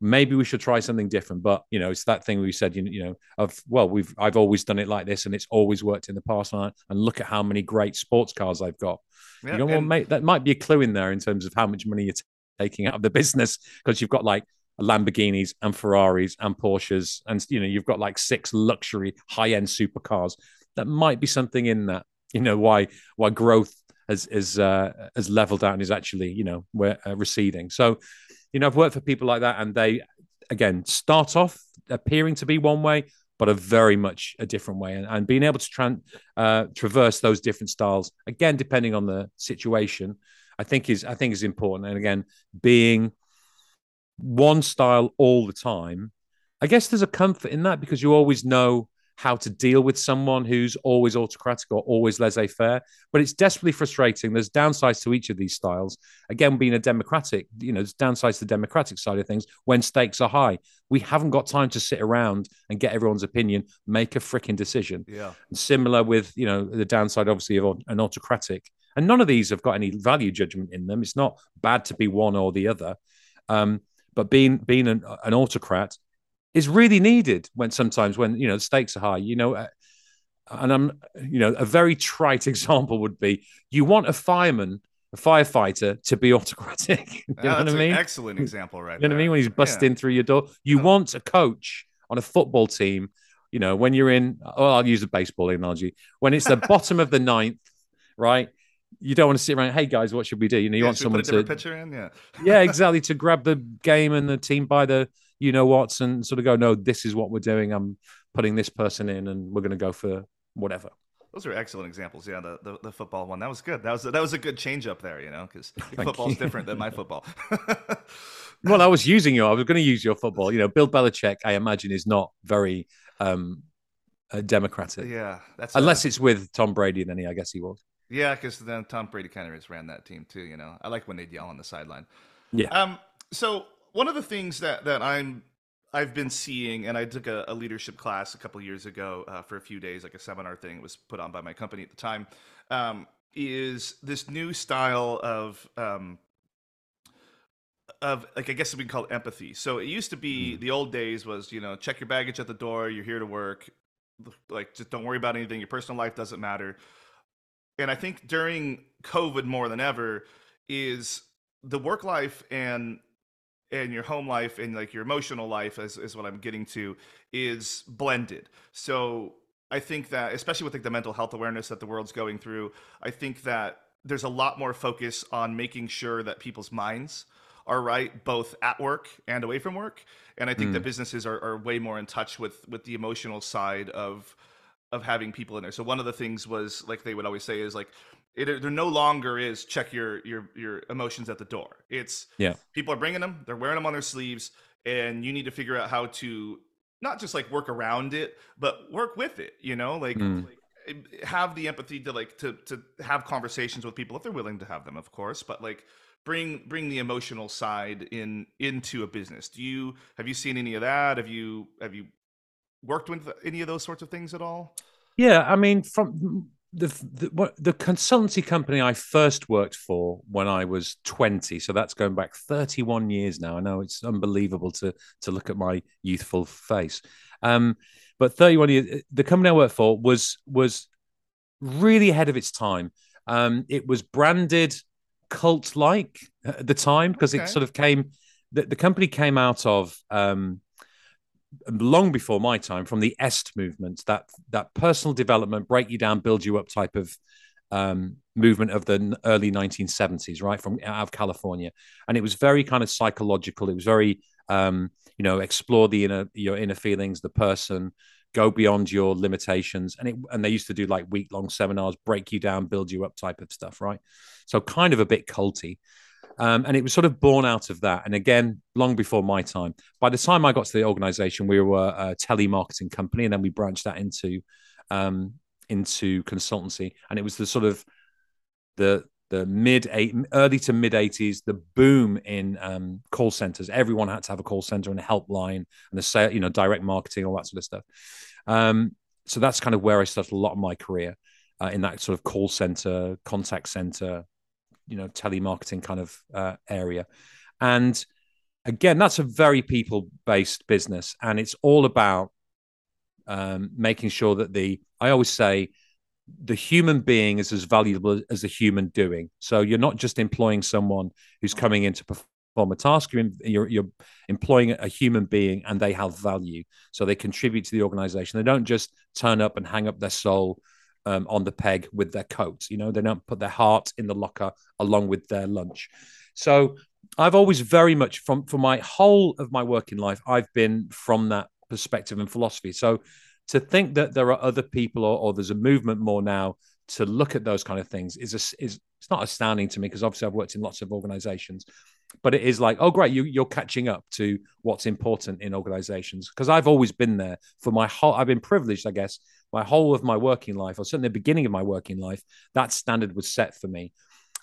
Maybe we should try something different. But you know, it's that thing we said, you, you know, of well, we've I've always done it like this, and it's always worked in the past. And, I, and look at how many great sports cars I've got. Yeah, you know, and- well, that might be a clue in there in terms of how much money you're t- taking out of the business because you've got like Lamborghinis and Ferraris and Porsches, and you know you've got like six luxury high-end supercars that might be something in that. You know why why growth has is uh, has leveled out and is actually you know we're uh, receding. So you know I've worked for people like that, and they again start off appearing to be one way, but are very much a different way. And, and being able to tra- uh, traverse those different styles again, depending on the situation, I think is I think is important. And again, being one style all the time, I guess there's a comfort in that because you always know how to deal with someone who's always autocratic or always laissez faire. But it's desperately frustrating. There's downsides to each of these styles. Again, being a democratic, you know, there's downsides to the democratic side of things when stakes are high. We haven't got time to sit around and get everyone's opinion, make a freaking decision. Yeah. And similar with, you know, the downside, obviously, of an autocratic. And none of these have got any value judgment in them. It's not bad to be one or the other. Um, but being being an, an autocrat is really needed when sometimes when you know the stakes are high. You know, uh, and I'm you know a very trite *laughs* example would be you want a fireman, a firefighter to be *laughs* autocratic. *laughs* you know what I mean? excellent example, right? You know what I mean? When he's busting yeah. through your door, you oh. want a coach on a football team. You know, when you're in, oh, I'll use a baseball analogy. When it's the bottom of the ninth, right? you don't want to sit around. Hey guys, what should we do? You know, you yeah, want someone to pitcher in, yeah, yeah, exactly, to grab the game and the team by the you know what's and sort of go, no, this is what we're doing. I'm putting this person in, and we're going to go for whatever. Those are excellent examples. Yeah, the, the, the, football one that was good. That was that was a good change up there. You know, because *laughs* football's different than my football. *laughs* well, I was using your. I was going to use your football. You know, Bill Belichick, I imagine, is not very um, uh, democratic. Yeah, that's unless a... it's with Tom Brady. Then he, I guess, he was. Yeah, because then Tom Brady kind of ran that team too. You know, I like when they'd yell on the sideline. Yeah. Um. So one of the things that that I'm I've been seeing, and I took a, a leadership class a couple years ago uh, for a few days, like a seminar thing. It was put on by my company at the time. Um, is this new style of um, of like I guess we can call it empathy. So it used to be mm. the old days was you know check your baggage at the door. You're here to work. Like just don't worry about anything. Your personal life doesn't matter. And I think during COVID more than ever is the work life and and your home life and like your emotional life is, is what i'm getting to is blended. So i think that especially with like the mental health awareness that the world's going through i think that there's a lot more focus on making sure that people's minds are right both at work and away from work. And i think mm. that businesses are, are way more in touch with with the emotional side of of having people in there. So one of the things was like they would always say is like it there no longer is check your your your emotions at the door. It's yeah, people are bringing them, they're wearing them on their sleeves, and you need to figure out how to not just like work around it, but work with it. You know, like. Mm. have the empathy to like to to have conversations with people if they're willing to have them, of course, but like bring bring the emotional side in into a business. Do you have you seen any of that? Have you have you worked with any of those sorts of things at all? Yeah, I mean, from the, the the consultancy company I first worked for when I was 20, so that's going back 31 years now. I know it's unbelievable to to look at my youthful face. Um, but 31 years, the company I worked for was was really ahead of its time. Um, it was branded cult like at the time because okay. it sort of came. The, the company came out of um, long before my time from the est movement that that personal development break you down build you up type of um, movement of the early 1970s right from out of california. And it was very kind of psychological. It was very um, you know explore the inner your inner feelings the person go beyond your limitations. And it and they used to do like week long seminars break you down build you up type of stuff right? So kind of a bit culty um, and it was sort of born out of that. And again, long before my time. By the time I got to the organization, we were a telemarketing company, and then we branched that into um, into consultancy. And it was the sort of the the mid eight, early to mid 80s, the boom in um, call centers. Everyone had to have a call center and a helpline and the sale, you know, direct marketing, all that sort of stuff. Um, so that's kind of where I started a lot of my career uh, in that sort of call center, contact center, you know telemarketing kind of uh, area. And again that's a very people based business and it's all about um, making sure that the i always say the human being is as valuable as the human doing. So you're not just employing someone who's coming in to perform a task you're, you're, you're employing a human being and they have value. So they contribute to the organization. They don't just turn up and hang up their soul um, on the peg with their coat. You know, they don't put their heart in the locker along with their lunch. So I've always very much from for my whole of my working life, I've been from that perspective and philosophy. So to think that there are other people or, or there's a movement more now to look at those kind of things is a, is it's not astounding to me because obviously I've worked in lots of organizations, but it is like oh great you you're catching up to what's important in organizations because I've always been there for my whole I've been privileged I guess my whole of my working life, or certainly the beginning of my working life, that standard was set for me.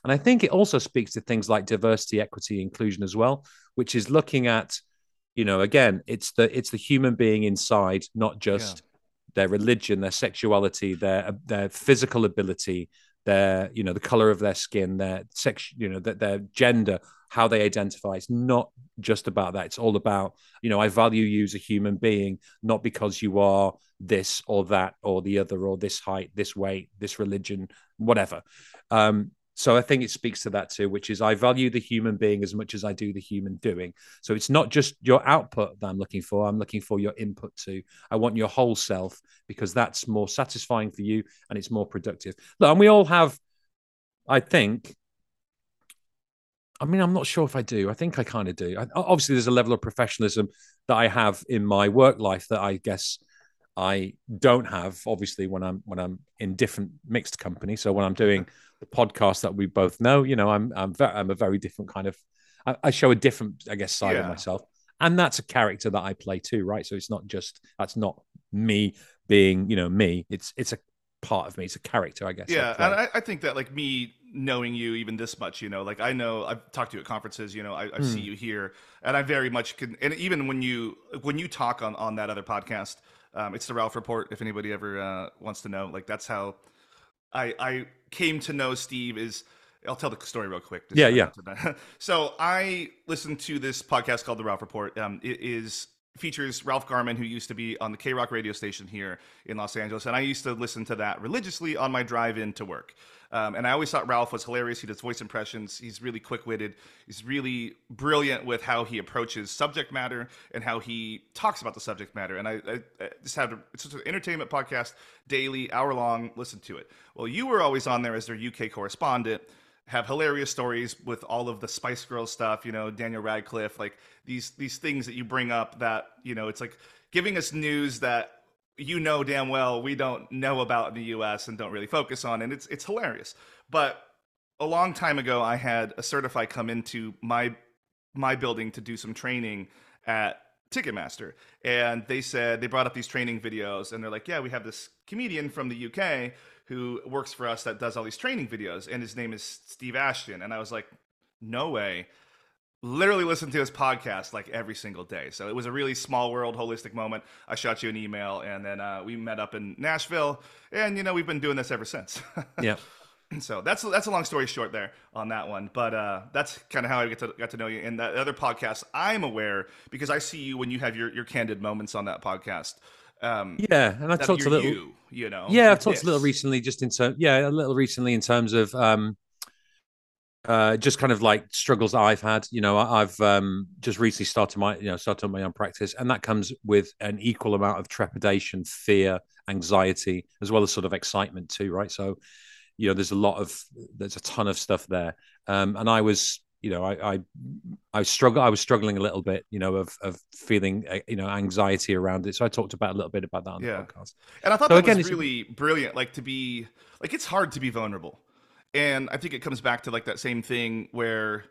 And I think it also speaks to things like diversity, equity, inclusion as well, which is looking at, you know, again, it's the it's the human being inside, not just yeah. their religion, their sexuality, their uh, their physical ability, their you know the color of their skin, their sex, you know, their, their gender, how they identify. It's not just about that. It's all about, you know, I value you as a human being, not because you are this or that or the other or this height, this weight, this religion, whatever. Um, so I think it speaks to that too, which is I value the human being as much as I do the human doing. So it's not just your output that I'm looking for. I'm looking for your input too. I want your whole self because that's more satisfying for you and it's more productive. Look, and we all have, I think, I mean, I'm not sure if I do. I think I kind of do. I, obviously, there's a level of professionalism that I have in my work life that I guess I don't have obviously when I'm when I'm in different mixed company. So when I'm doing the podcast that we both know, you know, I'm I'm, very, I'm a very different kind of I, I, show a different I guess side yeah. of myself, and that's a character that I play too, right? So it's not just that's not me being you know me. It's it's a part of me. It's a character, I guess. Yeah, I, I, think that like me knowing you even this much, you know, like I know I've talked to you at conferences, you know, I, I mm. see hmm. you here, and I very much can. And even when you when you talk on on that other podcast um, it's the Ralph Report. If anybody ever uh, wants to know, like that's how I I came to know Steve. Is I'll tell the story real quick. Yeah, yeah. *laughs* so I listened to this podcast called the Ralph Report. Um, it is features Ralph Garman, who used to be on the KROQ radio station here in Los Angeles, and I used to listen to that religiously on my drive in to work. Um, and I always thought Ralph was hilarious. He does voice impressions. He's really quick witted. He's really brilliant with how he approaches subject matter and how he talks about the subject matter. And I, I, I just had a, it's just an entertainment podcast, daily, hour long. Listen to it. Well, you were always on there as their UK correspondent have hilarious stories with all of the Spice Girls stuff, you know, Daniel Radcliffe, like these these things that you bring up that, you know, it's like giving us news that you know damn well we don't know about in the US and don't really focus on and it's it's hilarious. But a long time ago I had Accertify come into my my building to do some training at Ticketmaster, and they said they brought up these training videos, and they're like, "Yeah, we have this comedian from the UK who works for us that does all these training videos, and his name is Steve Ashton." And I was like, "No way." Literally listen to his podcast like every single day. So it was a really small world, holistic moment. I shot you an email, and then uh, we met up in Nashville, and you know we've been doing this ever since. *laughs* yeah. so that's that's a long story short there on that one but uh, that's kind of how i get to got to know you and that other podcast i'm aware because i see you when you have your, your candid moments on that podcast um, yeah and i talked a little you, you know yeah i've talked this. a little recently just in terms yeah a little recently in terms of um, uh, just kind of like struggles I've had. You know, I've um, just recently started my, you know, started my own practice, and that comes with an equal amount of trepidation, fear, anxiety, as well as sort of excitement too, right? So, you know, there's a lot of there's a ton of stuff there. Um, and I was, you know, I, I I struggle. I was struggling a little bit, you know, of of feeling, uh, you know, anxiety around it. So I talked about a little bit about that on yeah. the podcast. And I thought so that again, was really brilliant. Like to be like it's hard to be vulnerable, and I think it comes back to like that same thing where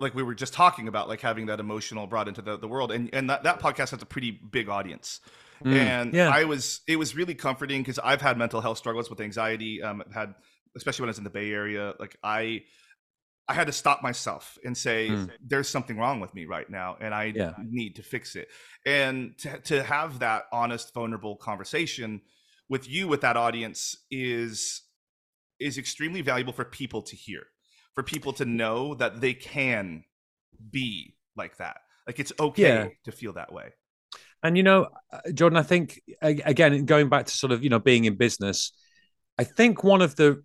like we were just talking about like having that emotional brought into the, the world and and that, that podcast has a pretty big audience mm, and yeah. i was it was really comforting because i've had mental health struggles with anxiety um I've had especially when I was in the Bay Area, like I I had to stop myself and say, mm. there's something wrong with me right now, and I yeah. need to fix it. And to, to have that honest, vulnerable conversation with you, with that audience, is is extremely valuable for people to hear, for people to know that they can be like that. Like it's okay yeah. to feel that way. And you know, uh, Jordan, I think again, going back to sort of you know being in business, I think one of the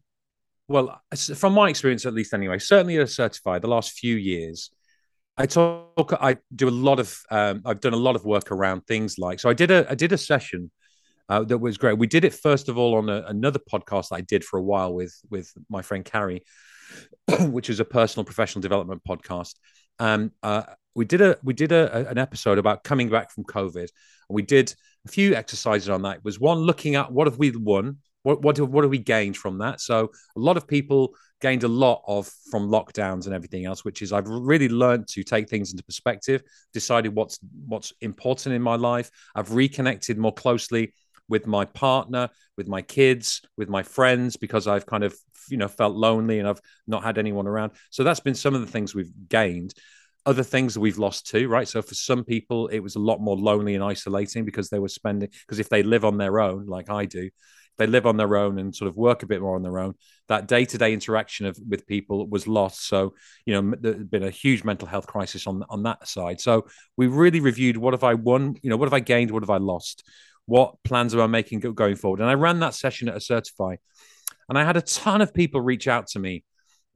well, from my experience, at least anyway, certainly at Accertify, the last few years, I talk, I do a lot of, um, I've done a lot of work around things like, so I did a, I did a session uh, that was great. We did it first of all on a, another podcast I did for a while with with my friend Carrie, *clears throat* which is a personal professional development podcast. Um, uh, we did a we did a, an episode about coming back from COVID. We did a few exercises on that. It was one looking at what have we won what what do, what have we gained from that? So a lot of people gained a lot of from lockdowns and everything else, which is I've really learned to take things into perspective, decided what's what's important in my life. I've reconnected more closely with my partner, with my kids, with my friends because I've kind of you know felt lonely and I've not had anyone around. So that's been some of the things we've gained. Other things we've lost too, right? So for some people, it was a lot more lonely and isolating because they were spending because if they live on their own, like I do, they live on their own and sort of work a bit more on their own. That day to day interaction of with people was lost. So you know, there's been a huge mental health crisis on on that side. So we really reviewed what have I won, you know, what have I gained, what have I lost, what plans am I making going forward. And I ran that session at Accertify, and I had a ton of people reach out to me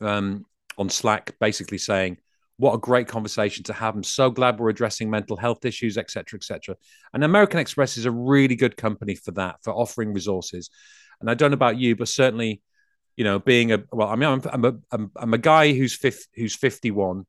um, on Slack, basically saying what a great conversation to have. I'm so glad we're addressing mental health issues, etc., etc. And American Express is a really good company for that, for offering resources. And I don't know about you, but certainly, you know, being a well, I mean, I'm, I'm a I'm, a guy who's fifth, who's 51.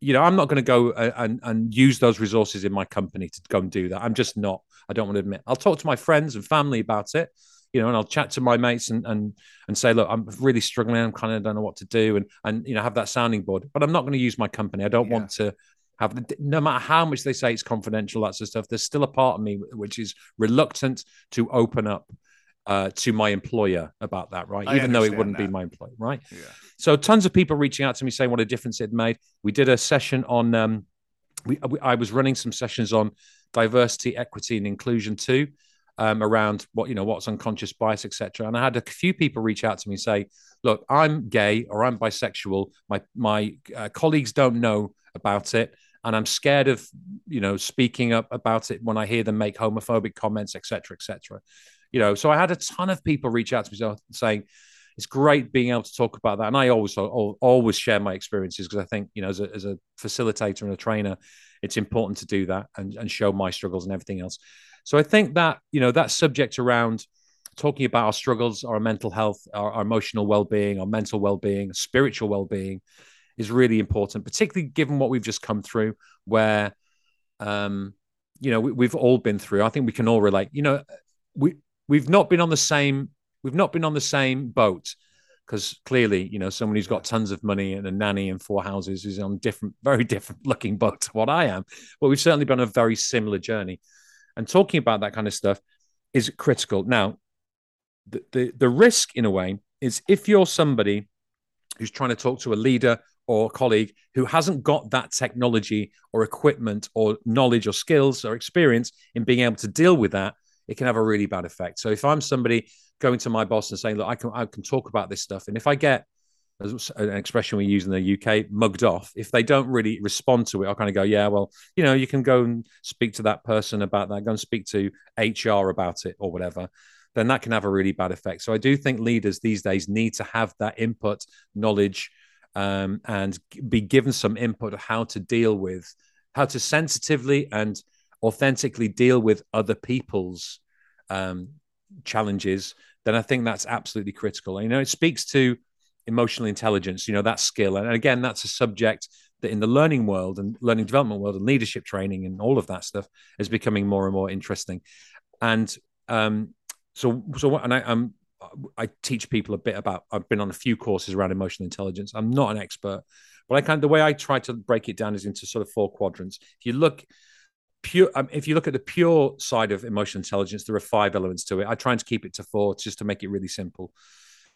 You know, I'm not going to go uh, and and use those resources in my company to go and do that. I'm just not. I don't want to admit. I'll talk to my friends and family about it you know, and I'll chat to my mates and and and say, look, I'm really struggling. I'm kind of don't know what to do, and and you know, have that sounding board. But I'm not going to use my company. I don't yeah. want to have the, no matter how much they say it's confidential, that sort of stuff. There's still a part of me which is reluctant to open up uh, to my employer about that, right? I Even though it wouldn't that. be my employer, right? Yeah. So tons of people reaching out to me saying what a difference it made. We did a session on. Um, we, I was running some sessions on diversity, equity, and inclusion too um, around what you know what's unconscious bias, etc. And I had a few people reach out to me and say, "Look, I'm gay or I'm bisexual. My my uh, colleagues don't know about it." And I'm scared of, you know, speaking up about it when I hear them make homophobic comments, etc., etc. You know, so I had a ton of people reach out to me saying, it's great being able to talk about that. And I always always share my experiences because I think you know as a, as a facilitator and a trainer, it's important to do that and, and show my struggles and everything else. So I think that, you know, that subject around talking about our struggles, our mental health, our, our emotional well-being, our mental well-being, spiritual well-being is really important, particularly given what we've just come through, where um, you know, we, have all been through. I think we can all relate. You know, we we've not been on the same we've not been on the same boat because clearly, you know, someone who's got tons of money and a nanny and four houses is on different, *laughs* very different looking boat to what I am. But we've certainly been on a very similar journey. And talking about that kind of stuff is critical. Now, the, the, the risk in a way is if you're somebody who's trying to talk to a leader or a colleague who hasn't got that technology or equipment or knowledge or skills or experience in being able to deal with that, it can have a really bad effect. So if I'm somebody going to my boss and saying, look, I can I can talk about this stuff. And if I get an expression we use in the UK, mugged off, if they don't really respond to it, I kind of go, yeah, well, you know, you can go and speak to that person about that, go and speak to HR about it or whatever. Then that can have a really bad effect. So I do think leaders these days need to have that input, knowledge, um, and be given some input of how to deal with, how to sensitively and authentically deal with other people's um, challenges, then I think that's absolutely critical. You know, it speaks to emotional intelligence, you know, that skill. And again, that's a subject that in the learning world and learning development world and leadership training and all of that stuff is becoming more and more interesting. And um, so, so, and I, I'm, I teach people a bit about. I've been on a few courses around emotional intelligence. I'm not an expert, but I kind of the way I try to break it down is into sort of four quadrants. If you look pure um, if you look at the pure side of emotional intelligence there are five elements to it i try to keep it to four just to make it really simple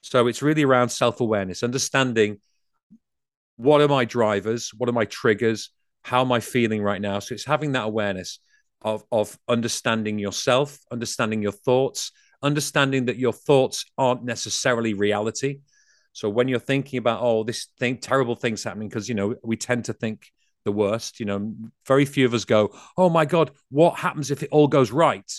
so it's really around self-awareness understanding what are my drivers what are my triggers how am i feeling right now so it's having that awareness of of understanding yourself understanding your thoughts understanding that your thoughts aren't necessarily reality so when you're thinking about oh this thing terrible things happening because you know we tend to think the worst. You know, very few of us go, "Oh my God, what happens if it all goes right?"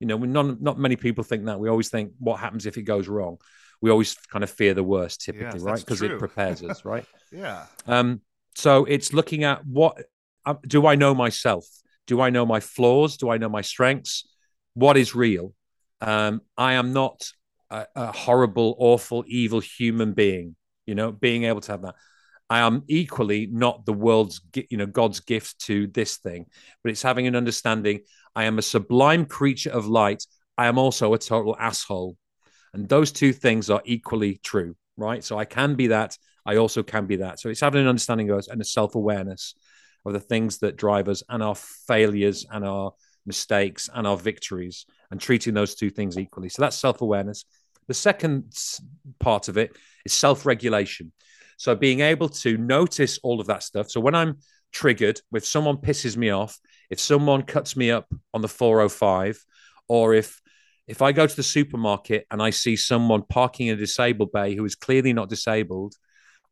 You know, none, not many people think that. We always think, "What happens if it goes wrong?" We always kind of fear the worst, typically, yes, right? Because it prepares us, *laughs* right? yeah. Um. So it's looking at what uh, do I know myself? Do I know my flaws? Do I know my strengths? What is real? Um, I am not a, a horrible, awful, evil human being. You know, being able to have that. I am equally not the world's, you know, God's gift to this thing, but it's having an understanding. I am a sublime creature of light. I am also a total asshole. And those two things are equally true, right? So I can be that. I also can be that. So it's having an understanding of us and a self awareness of the things that drive us and our failures and our mistakes and our victories and treating those two things equally. So that's self awareness. The second part of it is self regulation. So being able to notice all of that stuff. So when I'm triggered, if someone pisses me off, if someone cuts me up on the 405, or if if I go to the supermarket and I see someone parking in a disabled bay who is clearly not disabled,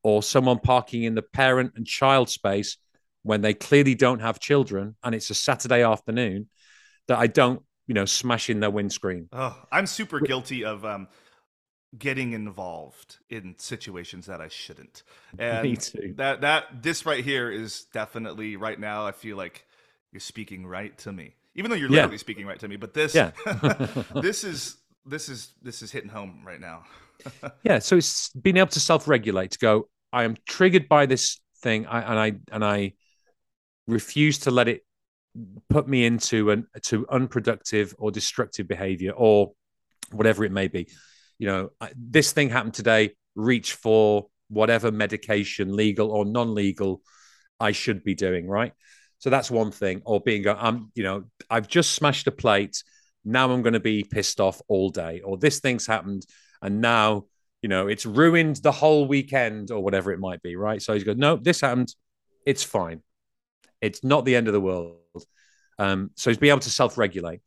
or someone parking in the parent and child space when they clearly don't have children and it's a Saturday afternoon, that I don't, you know, smash in their windscreen. Oh, I'm super guilty of um, getting involved in situations that I shouldn't. *laughs* And Me too. That that this right here is definitely right now. I feel like you're speaking right to me, even though you're literally yeah. speaking right to me. But this, yeah. *laughs* *laughs* this is this is this is hitting home right now. *laughs* yeah. So it's being able to self-regulate to go. I am triggered by this thing, I, and I and I refuse to let it put me into an to unproductive or destructive behavior or whatever it may be you know, this thing happened today, reach for whatever medication, legal or non legal, I should be doing, right? So that's one thing. Or being, I'm, you know, I've just smashed a plate. Now I'm going to be pissed off all day. Or this thing's happened. And now, you know, it's ruined the whole weekend or whatever it might be, right? So he's going, no, this happened. It's fine. It's not the end of the world. Um, so he's being able to self regulate.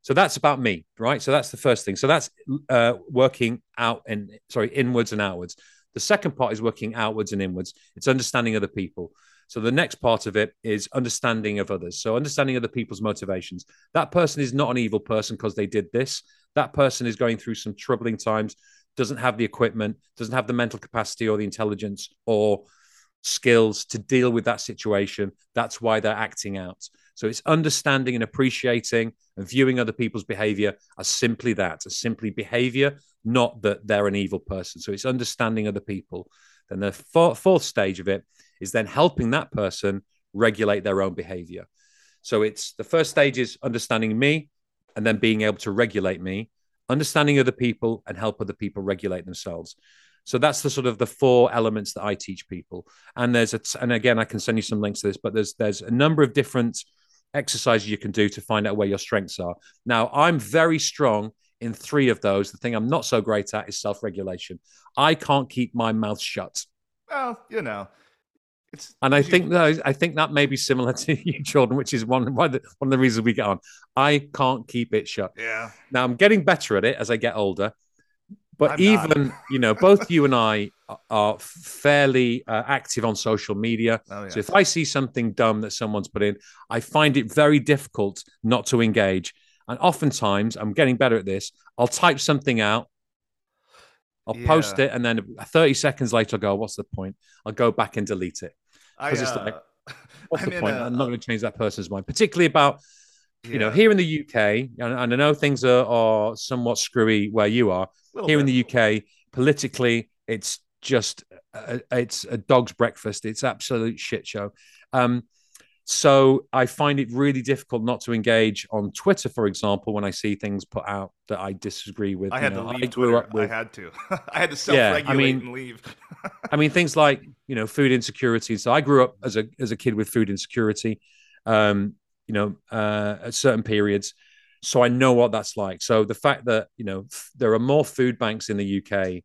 So that's about me, right? So that's the first thing. So that's uh, working out and sorry, inwards and outwards. The second part is working outwards and inwards. It's understanding other people. So the next part of it is understanding of others. So understanding other people's motivations. That person is not an evil person because they did this. That person is going through some troubling times, doesn't have the equipment, doesn't have the mental capacity or the intelligence or skills to deal with that situation. That's why they're acting out. So it's understanding and appreciating and viewing other people's behavior as simply that, as simply behavior, not that they're an evil person. So it's understanding other people. Then the fourth stage of it is then helping that person regulate their own behavior. So it's the first stage is understanding me and then being able to regulate me, understanding other people and help other people regulate themselves. So that's the sort of the four elements that I teach people. And there's a and again I can send you some links to this, but there's there's a number of different exercises you can do to find out where your strengths are. Now, I'm very strong in three of those. The thing I'm not so great at is self-regulation. I can't keep my mouth shut. Well, you know, it's and I think that I think that may be similar to *laughs* you, Jordan, which is one one of the, one of the reasons we get on. I can't keep it shut. Yeah. Now I'm getting better at it as I get older, but I'm even you know, both you and I are fairly uh, active on social media. Oh, yeah. So if I see something dumb that someone's put in, I find it very difficult not to engage. And oftentimes, I'm getting better at this. I'll type something out, I'll yeah. post it, and then 30 seconds later, I'll go, "What's the point?" I'll go back and delete it because uh, it's like, *laughs* "What's I'm the point?" i am not going to change that person's mind, particularly about. Yeah. You know, here in the UK, and, and I know things are, are somewhat screwy where you are. Here bit. in the UK, politically, it's just a, it's a dog's breakfast. It's absolute shit show. Um, so I find it really difficult not to engage on Twitter, for example, when I see things put out that I disagree with. I had know, to leave I Twitter. With, I had to. I had to self-regulate yeah, I mean, and leave. I mean, things like you know food insecurity. So I grew up as a as a kid with food insecurity. Um, you know, uh, at certain periods, so I know what that's like. So the fact that you know f- there are more food banks in the UK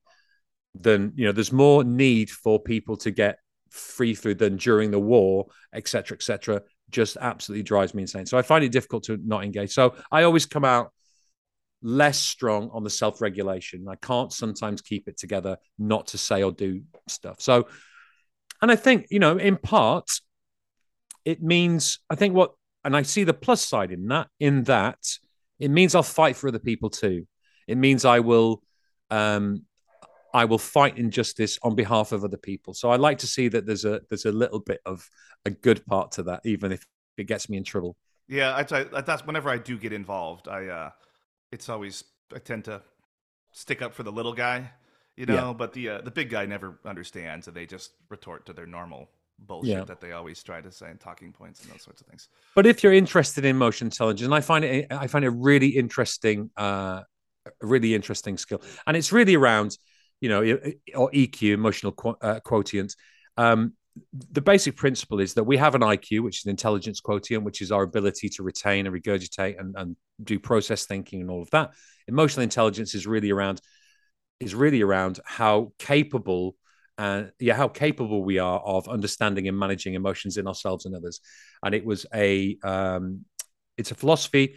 than you know there's more need for people to get free food than during the war etc etc just absolutely drives me insane. So i find it difficult to not engage. So i always come out less strong on the self-regulation. I can't sometimes keep it together not to say or do stuff. So and i think you know in part it means i think what and i see the plus side in that in that it means i'll fight for other people too. It means i will um I will fight injustice on behalf of other people. So I like to see that there's a there's a little bit of a good part to that, even if it gets me in trouble. Yeah, I, I, that's whenever I do get involved, I uh, it's always I tend to stick up for the little guy, you know. Yeah. But the uh, the big guy never understands, and they just retort to their normal bullshit yeah. that they always try to say and talking points and those sorts of things. But if you're interested in motion intelligence, and I find it I find it really interesting, uh, a really interesting skill, and it's really around you know, or EQ, emotional qu- uh, quotient. Um, the basic principle is that we have an IQ, which is an intelligence quotient, which is our ability to retain and regurgitate and, and do process thinking and all of that. Emotional intelligence is really around is really around how capable and uh, yeah, how capable we are of understanding and managing emotions in ourselves and others. And it was a um, it's a philosophy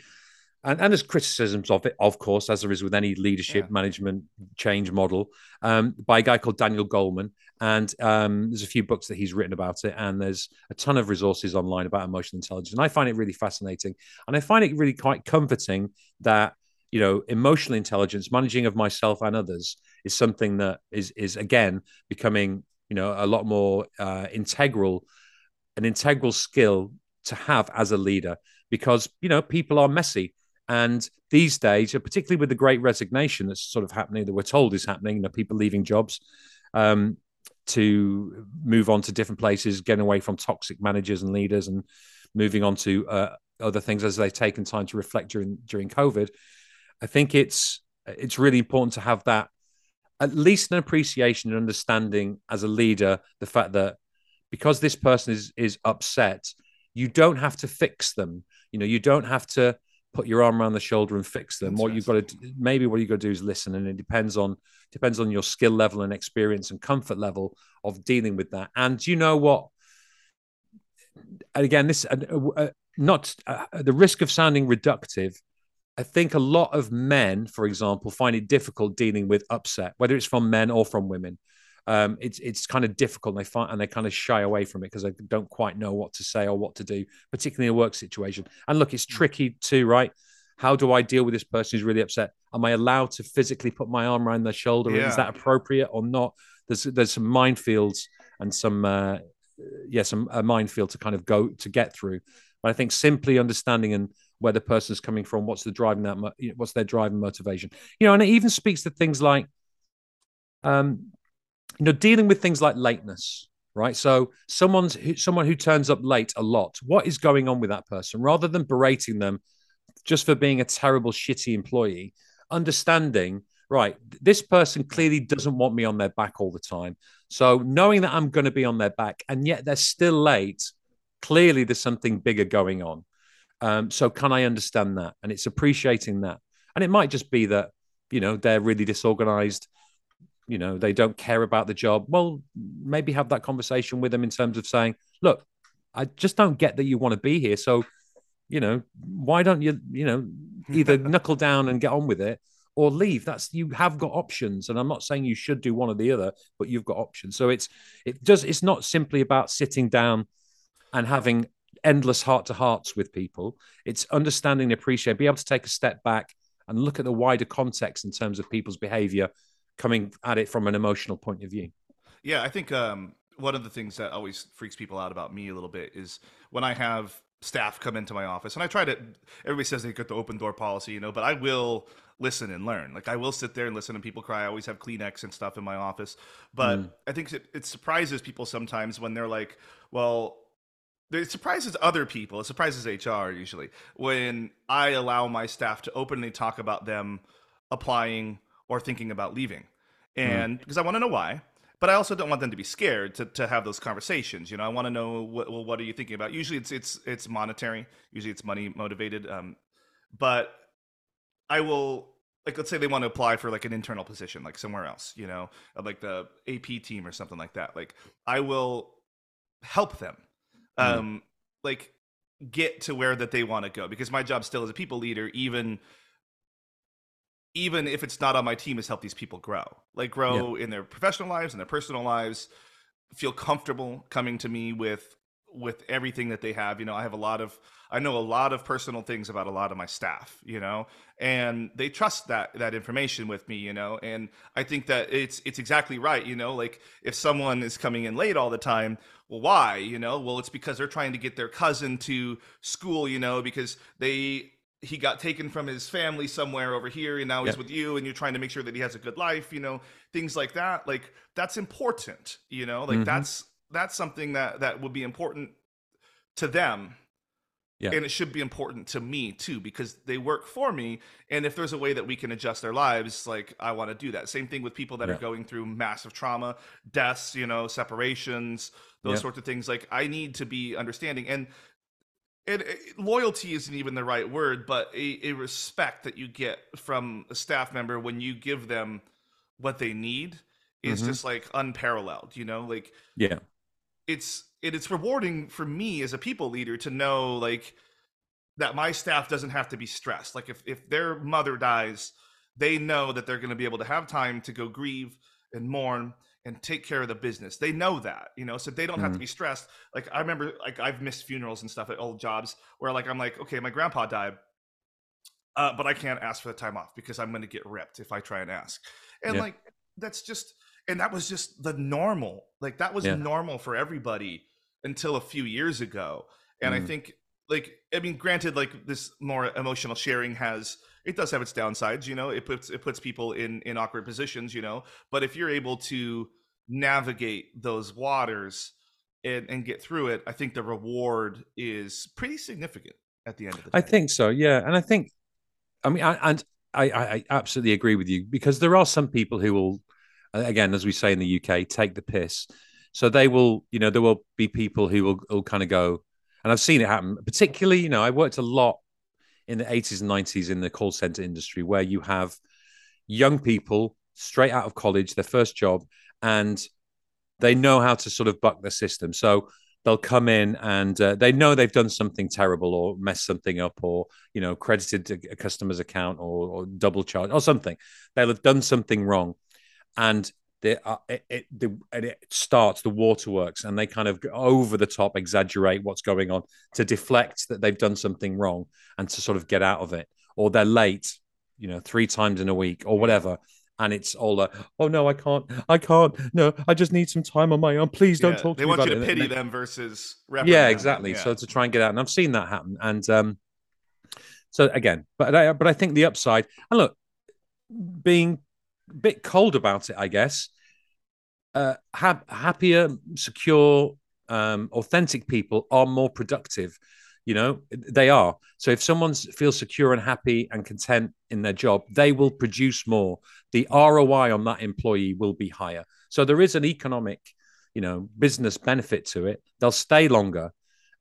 and, and there's criticisms of it, of course, as there is with any leadership yeah. management change model, um, by a guy called Daniel Goleman. And um, there's a few books that he's written about it, and there's a ton of resources online about emotional intelligence. And I find it really fascinating, and I find it really quite comforting that you know emotional intelligence, managing of myself and others, is something that is is again becoming you know a lot more uh, integral, an integral skill to have as a leader because you know people are messy and these days, particularly with the great resignation that's sort of happening, that we're told is happening, you know, people leaving jobs um, to move on to different places, getting away from toxic managers and leaders, and moving on to uh, other things as they've taken time to reflect during during COVID. I think it's it's really important to have that at least an appreciation and understanding as a leader the fact that because this person is is upset you don't have to fix them you know you don't have to put your arm around the shoulder and fix them. what you've got to do, maybe what you've got to do is listen, and it depends on depends on your skill level and experience and comfort level of dealing with that. And you know what? And again, this uh, uh, not uh, the risk of sounding reductive. I think a lot of men, for example, find it difficult dealing with upset, whether it's from men or from women. Um, it's it's kind of difficult. And they find and they kind of shy away from it because they don't quite know what to say or what to do, particularly in a work situation. And look, it's mm. tricky too, right? How do I deal with this person who's really upset? Am I allowed to physically put my arm around their shoulder? Yeah. Is that appropriate or not? There's there's some minefields and some uh, yeah some a minefield to kind of go to get through. But I think simply understanding and where the person's coming from, what's the driving that, what's their driving motivation, you know, and it even speaks to things like um, you know, dealing with things like lateness, right? So someone's someone who turns up late a lot. What is going on with that person? Rather than berating them just for being a terrible, shitty employee, understanding right, this person clearly doesn't want me on their back all the time. So knowing that I'm going to be on their back and yet they're still late, clearly there's something bigger going on. Um, so can I understand that? And it's appreciating that. And it might just be that, you know, they're really disorganized. You know, they don't care about the job. Well, maybe have that conversation with them in terms of saying, look, I just don't get that you want to be here. So, you know, why don't you, you know, either *laughs* knuckle down and get on with it or leave. That's you have got options, and I'm not saying you should do one or the other, but you've got options. So it's it does it's not simply about sitting down and having endless heart to hearts with people. It's understanding, and appreciate, be able to take a step back and look at the wider context in terms of people's behavior, coming at it from an emotional point of view. Yeah, I think um, one of the things that always freaks people out about me a little bit is when I have staff come into my office and I try to everybody says they get the open door policy, you know, but I will listen and learn. Like I will sit there and listen and people cry. I always have Kleenex and stuff in my office. But mm. I think it, it surprises people sometimes when they're like, well, it surprises other people. It surprises HR usually when I allow my staff to openly talk about them applying or thinking about leaving. Mm. And because mm. I want to know why but I also don't want them to be scared to, to have those conversations. You know, I want to know what, well, what are you thinking about? Usually it's, it's, it's monetary. Usually it's money motivated. Um, but I will, like, let's say they want to apply for like an internal position, like somewhere else, you know, like the AP team or something like that. Like I will help them, mm-hmm. um, like get to where that they want to go because my job still as a people leader, even even if it's not on my team, is help these people grow, like grow yeah. in their professional lives and their personal lives, feel comfortable coming to me with with everything that they have. You know, I have a lot of I know a lot of personal things about a lot of my staff, you know, and they trust that that information with me, you know, and I think that it's it's exactly right, you know, like if someone is coming in late all the time, well why, you know? Well, it's because they're trying to get their cousin to school, you know, because they he got taken from his family somewhere over here and now he's with you and you're trying to make sure that he has a good life you know things like that like that's important you know like mm-hmm. that's that's something that that would be important to them yeah. and it should be important to me too because they work for me and if there's a way that we can adjust their lives like i want to do that same thing with people that yeah. are going through massive trauma deaths you know separations those yeah. sorts of things like i need to be understanding and it, it, loyalty isn't even the right word, but a, a, respect that you get from a staff member when you give them what they need is mm-hmm. just like unparalleled. You know, like yeah, it's it, it's rewarding for me as a people leader to know like that my staff doesn't have to be stressed. Like if if their mother dies, they know that they're going to be able to have time to go grieve and mourn and take care of the business. They know that, you know, so they don't mm have to mm-hmm. be stressed. Like I remember, like I've missed funerals and stuff at old jobs where like I'm like, okay, my grandpa died, uh, but I can't ask for the time off because I'm going to get ripped if I try and ask. And yeah. like that's just, and that was just the normal. Like that was yeah. normal for everybody until a few years ago. And mm I think, like, I mean, granted, like this more emotional sharing has it does have its downsides you know it puts it puts people in in awkward positions you know but if you're able to navigate those waters and, and get through it i think the reward is pretty significant at the end of the day. i think so yeah and i think i mean I, and I, I absolutely agree with you because there are some people who will again as we say in the uk take the piss. So they will you know there will be people who will, will kind of go and i've seen it happen particularly you know i worked a lot in the 80s and 90s in the call center industry where you have young people straight out of college, their first job, and they know how to sort of buck the system. So they'll come in and uh, they know they've done something terrible or messed something up or you know credited a customer's account or, or double charge or something. They'll have done something wrong, and uh, it, it, the, and it starts the waterworks and they kind of over the top exaggerate what's going on to deflect that they've done something wrong and to sort of get out of it or they're late you know three times in a week or whatever and it's all like, oh no, I can't, I can't, no, I just need some time on my own. Please don't yeah, talk. They want you to pity them versus yeah, exactly. Yeah. So to try and get out, and I've seen that happen, and um, so again, but I, but I think the upside, and look, being bit cold about it, I guess, uh, ha- happier, secure, um, authentic people are more productive You know, they are. So if someone feels secure and happy and content in their job, they will produce more. The ROI on that employee will be higher. So there is an economic, you know, business benefit to it. They'll stay longer.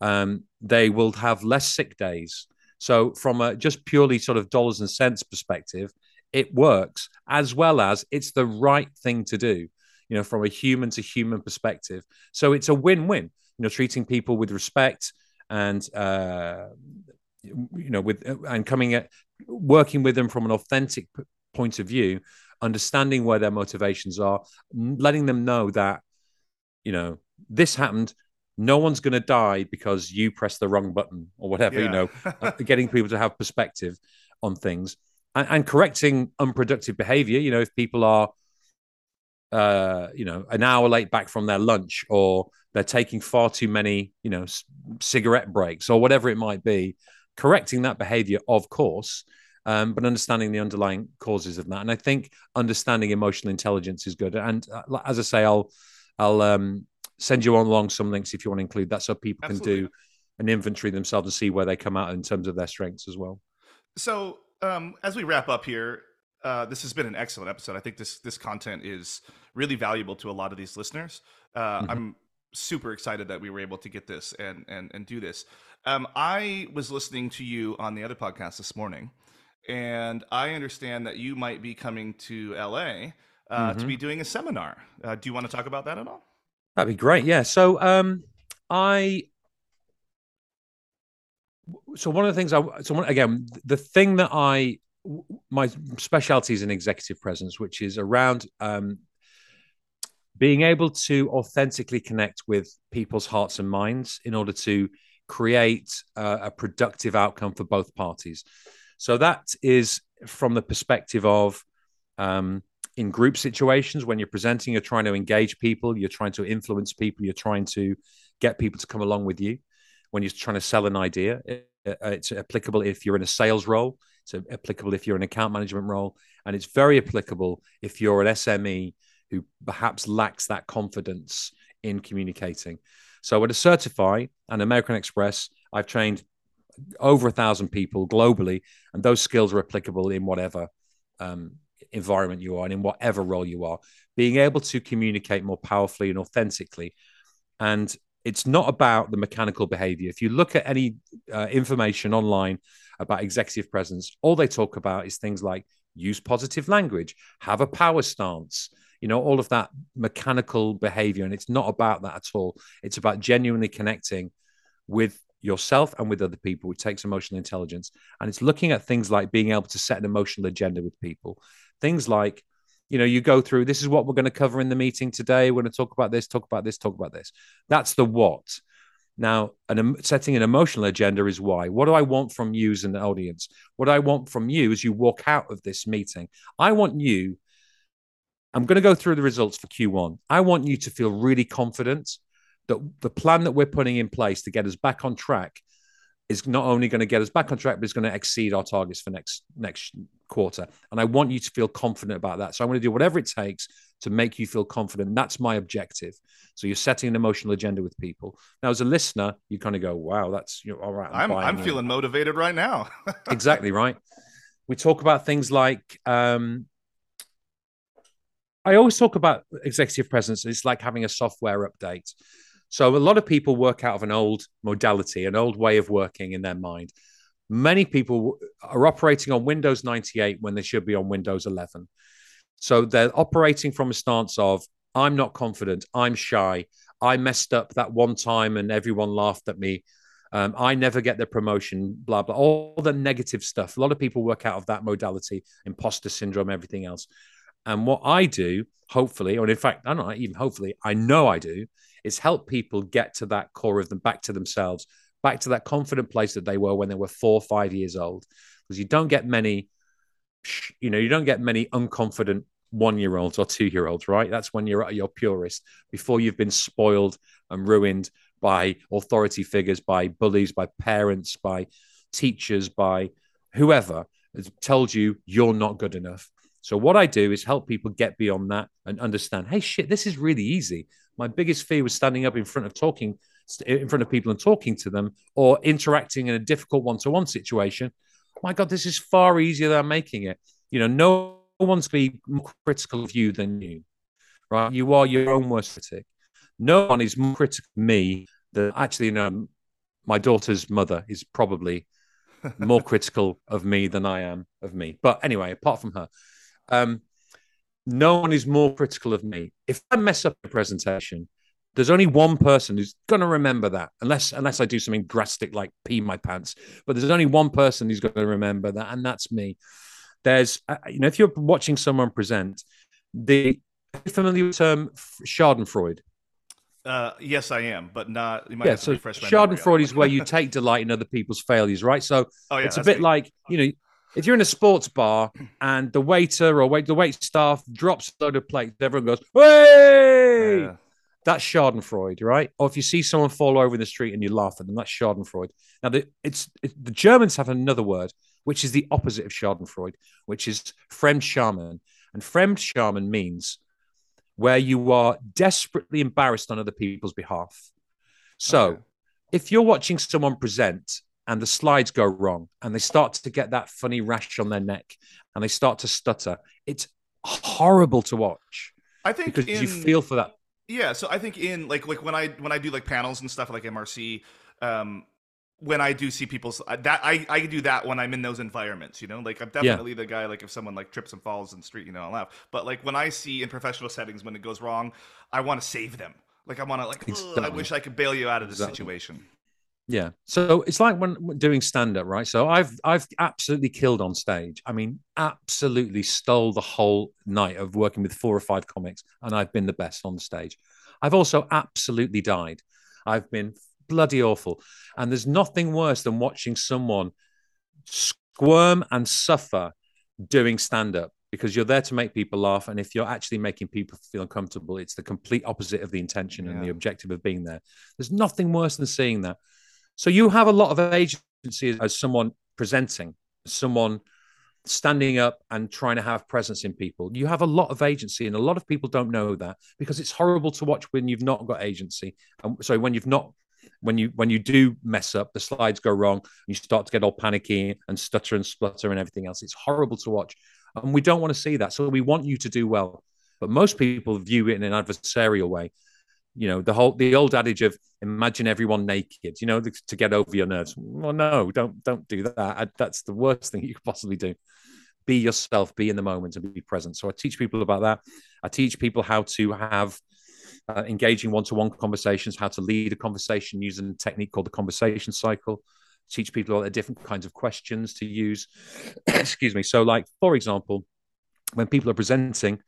Um, they will have less sick days. So from a just purely sort of dollars and cents perspective, it works as well as it's the right thing to do. You know, from a human to human perspective. So it's a win-win. You know, treating people with respect and uh, you know with and coming at working with them from an authentic p- point of view understanding where their motivations are letting them know that you know this happened no one's going to die because you press the wrong button or whatever yeah. you know uh, getting people to have perspective on things and, and correcting unproductive behavior you know if people are uh, you know, an hour late back from their lunch, or they're taking far too many, you know, c- cigarette breaks, or whatever it might be. Correcting that behavior, of course, um, but understanding the underlying causes of that. And I think understanding emotional intelligence is good. And uh, as I say, I'll I'll um, send you on along some links if you want to include that, so people Absolutely. can do an inventory themselves and see where they come out in terms of their strengths as well. So um, as we wrap up here, uh, this has been an excellent episode. I think this this content is really valuable to a lot of these listeners. Uh, mm-hmm. I'm super excited that we were able to get this and and and do this. Um, I was listening to you on the other podcast this morning, and I understand that you might be coming to LA uh, mm-hmm. to be doing a seminar. Uh, do you want to talk about that at all? That'd be great. Yeah. So um, I so one of the things I so one, again the thing that I my specialty is in executive presence, which is around um, being able to authentically connect with people's hearts and minds in order to create uh, a productive outcome for both parties. So that is from the perspective of um, in group situations when you're presenting, you're trying to engage people, you're trying to influence people, you're trying to get people to come along with you. When you're trying to sell an idea, it's applicable if you're in a sales role it's applicable if you're in an account management role, and it's very applicable if you're an SME who perhaps lacks that confidence in communicating. So at Accertify and American Express, I've trained over a thousand people globally, and those skills are applicable in whatever um, environment you are and in whatever role you are. Being able to communicate more powerfully and authentically, and it's not about the mechanical behavior. If you look at any uh, information online about executive presence, all they talk about is things like use positive language, have a power stance, you know, all of that mechanical behavior. And it's not about that at all. It's about genuinely connecting with yourself and with other people. It takes emotional intelligence. And it's looking at things like being able to set an emotional agenda with people. Things like, you know, you go through this is what we're going to cover in the meeting today. We're going to talk about this, talk about this, talk about this. That's the what. Now, an, setting an emotional agenda is why. What do I want from you as an audience? What I want from you as you walk out of this meeting, I want you. I'm going to go through the results for Q1. I want you to feel really confident that the plan that we're putting in place to get us back on track is not only going to get us back on track, but it's going to exceed our targets for next next quarter. And I want you to feel confident about that. So I'm going to do whatever it takes to make you feel confident. That's my objective. So you're setting an emotional agenda with people. Now, as a listener, you kind of go, "Wow, that's you know, all right." I'm I'm, I'm feeling motivated right now. *laughs* exactly right. We talk about things like. Um, I always talk about executive presence. It's like having a software update. So a lot of people work out of an old modality, an old way of working in their mind. Many people are operating on Windows 98 when they should be on Windows 11. So they're operating from a stance of, I'm not confident, I'm shy, I messed up that one time and everyone laughed at me. Um, I never get the promotion, blah, blah, all the negative stuff. A lot of people work out of that modality, imposter syndrome, everything else. And what I do, hopefully, or in fact, I don't know, even hopefully, I know I do, is help people get to that core of them, back to themselves, back to that confident place that they were when they were four, five years old. Because you don't get many, you know, you don't get many unconfident one year olds or two year olds, right? That's when you're at your purest before you've been spoiled and ruined by authority figures, by bullies, by parents, by teachers, by whoever has told you you're not good enough. So, what I do is help people get beyond that and understand hey, shit, this is really easy. My biggest fear was standing up in front of talking in front of people and talking to them or interacting in a difficult one-to-one situation. My god this is far easier than making it. You know no one's going to be more critical of you than you right? You are your own worst critic. No one is more critical of me than actually you know my daughter's mother is probably *laughs* more critical of me than I am of me. But anyway, apart from her, um, no one is more critical of me. If I mess up a presentation, there's only one person who's going to remember that, unless unless I do something drastic like pee my pants. But there's only one person who's going to remember that, and that's me. There's, uh, you know, if you're watching someone present, the familiar term Schadenfreude. Uh, yes, I am, but not. You might yeah, so Schadenfreude is where you take delight in other people's failures, right? So oh, yeah, it's a bit like you know, if you're in a sports bar and the waiter or wait the wait staff drops a load of plates, everyone goes, "Hey!" Yeah. That's Schadenfreude, right? Or if you see someone fall over in the street and you laugh at them, that's Schadenfreude. Now, the, it's it, the Germans have another word which is the opposite of Schadenfreude, which is Fremdschämen, and Fremdschämen means where you are desperately embarrassed on other people's behalf. So, okay. if you're watching someone present and the slides go wrong and they start to get that funny rash on their neck and they start to stutter, it's horrible to watch. I think because in, you feel for that. Yeah, so I think in like like when I when I do like panels and stuff like MRC, um, when I do see people that I, I do that when I'm in those environments, you know, like I'm definitely yeah. the guy, like if someone like trips and falls in the street, you know, I'll laugh. But like when I see in professional settings, when it goes wrong, I want to save them. Like I want to like, exactly. I wish I could bail you out of this exactly. situation. Yeah. So it's like when doing stand up, right? So I've I've absolutely killed on stage. I mean, absolutely stole the whole night of working with four or five comics, and I've been the best on stage. I've also absolutely died. I've been bloody awful. And there's nothing worse than watching someone squirm and suffer doing stand up because you're there to make people laugh. And if you're actually making people feel uncomfortable, it's the complete opposite of the intention yeah. and the objective of being there. There's nothing worse than seeing that. So you have a lot of agency as someone presenting, someone standing up and trying to have presence in people. You have a lot of agency, and a lot of people don't know that because it's horrible to watch when you've not got agency. And so when you've not when you when you do mess up, the slides go wrong, you start to get all panicky and stutter and splutter and everything else. It's horrible to watch, and we don't want to see that. So we want you to do well, but most people view it in an adversarial way. You know, the whole the old adage of imagine everyone naked. You know, to get over your nerves. Well, no, don't don't do that. I, that's the worst thing *laughs* you could possibly do. Be yourself, be in the moment, and be present. So I teach people about that. I teach people how to have uh, engaging one-to-one conversations, how to lead a conversation using a technique called the conversation cycle. Teach people all the different kinds of questions to use. *clears throat* Excuse me. So, like for example, when people are presenting,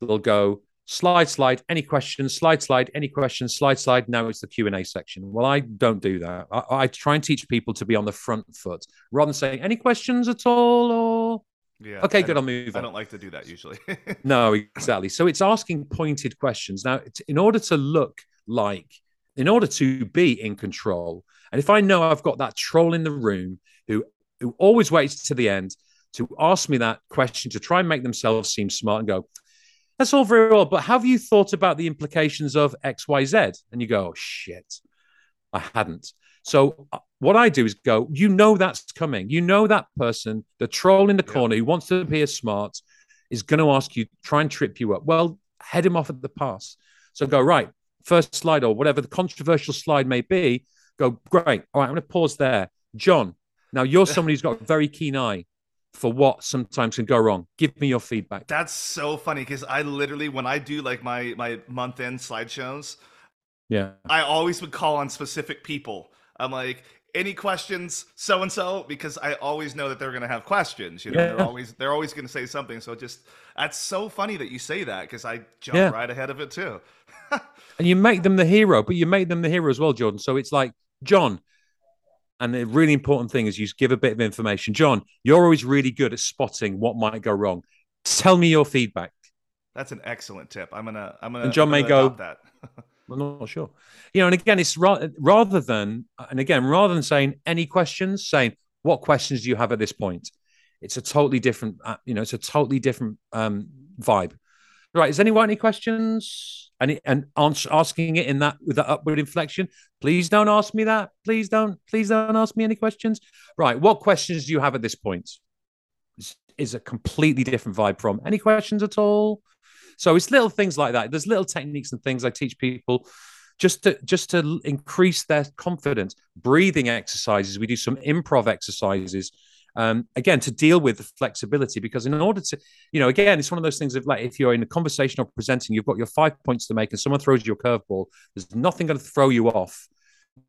they'll go slide, slide, any questions, slide, slide, any questions, slide, slide. Now it's the Q and A section. Well, I don't do that. I, I try and teach people to be on the front foot rather than saying any questions at all or yeah. Okay, good. I'll move. I don't like to do that usually. *laughs* no, exactly. So it's asking pointed questions. Now, in order to look like, in order to be in control, and if I know I've got that troll in the room who who always waits to the end to ask me that question to try and make themselves seem smart and go, that's all very well, but have you thought about the implications of X, Y, Z? And you go, oh, shit, I hadn't. So uh, what I do is go, you know that's coming. You know that person, the troll in the corner who wants to appear smart, is going to ask you, try and trip you up. Well, head him off at the pass. So go right, first slide or whatever the controversial slide may be. Go great. All right, I'm going to pause there. John, now you're *laughs* someone who's got a very keen eye for what sometimes can go wrong. Give me your feedback. That's so funny because I literally when I do like my my month end slideshows, yeah, I always would call on specific people I'm like, any questions, so and so, because I always know that they're going to have questions. You know, yeah. they're always they're always going to say something. So just that's so funny that you say that because I jump yeah. right ahead of it too. *laughs* and you make them the hero, but you make them the hero as well, Jordan. So it's like John. And the really important thing is you give a bit of information. John, you're always really good at spotting what might go wrong. Tell me your feedback. That's an excellent tip. I'm gonna I'm gonna and John may go that. *laughs* I'm not sure. You know, and again, it's ra- rather than, and again, rather than saying any questions, saying what questions do you have at this point? It's a totally different, uh, you know, it's a totally different um, vibe. Right. Is anyone any questions? Any and answer, asking it in that with that upward inflection. Please don't ask me that. Please don't. Please don't ask me any questions. Right. What questions do you have at this point? Is, is a completely different vibe from any questions at all. So it's little things like that. There's little techniques and things I teach people just to just to increase their confidence. Breathing exercises. We do some improv exercises um, again to deal with the flexibility because in order to you know again it's one of those things of like if you're in a conversation or presenting you've got your five points to make and someone throws you a curveball there's nothing going to throw you off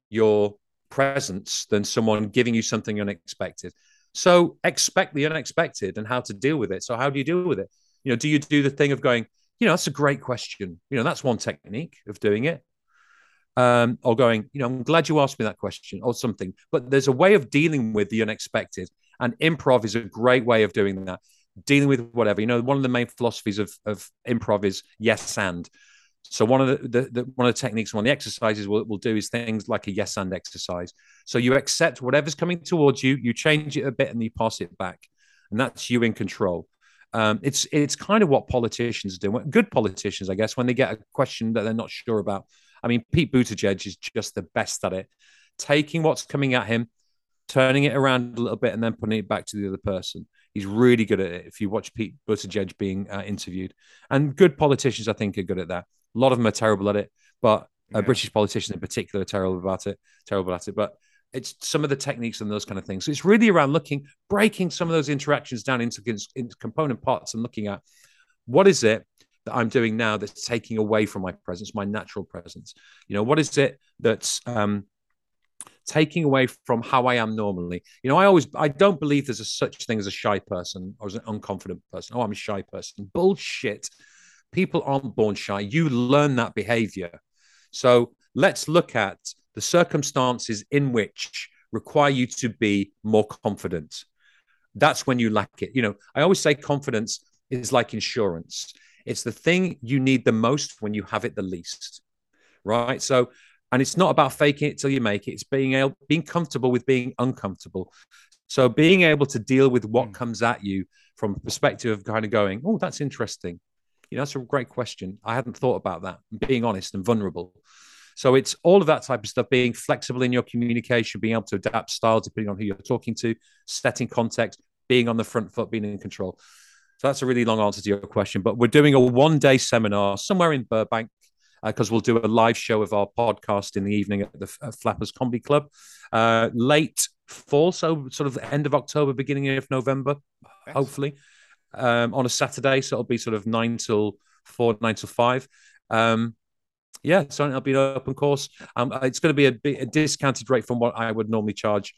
your presence than someone giving you something unexpected. So expect the unexpected and how to deal with it. So how do you deal with it? You know do you do the thing of going you know that's a great question. You know that's one technique of doing it. Um, or going, you know, I'm glad you asked me that question or something. But there's a way of dealing with the unexpected. And improv is a great way of doing that, dealing with whatever. You know, one of the main philosophies of, of improv is yes and. So one of the, the, the, one of the techniques, one of the exercises we'll, we'll do is things like a yes and exercise. So you accept whatever's coming towards you, you change it a bit, and you pass it back, and that's you in control. Um, it's it's kind of what politicians do. Good politicians, I guess, when they get a question that they're not sure about. I mean, Pete Buttigieg is just the best at it, taking what's coming at him, turning it around a little bit and then putting it back to the other person. He's really good at it. If you watch Pete Buttigieg being uh, interviewed, and good politicians, I think, are good at that. A lot of them are terrible at it, but uh, yeah. British politicians in particular are terrible about it. Terrible at it, but it's some of the techniques and those kind of things. So it's really around looking, breaking some of those interactions down into, into component parts and looking at what is it that I'm doing now that's taking away from my presence, my natural presence. You know, what is it that's um, taking away from how I am normally. You know, I always I don't believe there's a such thing as a shy person or as an unconfident person. Oh, I'm a shy person. Bullshit. People aren't born shy. You learn that behavior. So let's look at the circumstances in which require you to be more confident. That's when you lack it. You know, I always say confidence is like insurance. It's the thing you need the most when you have it the least. Right. So and it's not about faking it till you make it. It's being able, being comfortable with being uncomfortable. So being able to deal with what mm. comes at you from a perspective of kind of going, oh, that's interesting. You know, that's a great question. I hadn't thought about that. Being honest and vulnerable. So it's all of that type of stuff, being flexible in your communication, being able to adapt style depending on who you're talking to, setting context, being on the front foot, being in control. So that's a really long answer to your question. But we're doing a one day seminar somewhere in Burbank because uh, we'll do a live show of our podcast in the evening at the Flappers Comedy Club, uh, late fall, so sort of end of October, beginning of November, yes. hopefully, um, on a Saturday. So it'll be sort of nine till four, nine till five. Um, yeah, so it'll be an open course. Um, it's going to be a, a discounted rate from what I would normally charge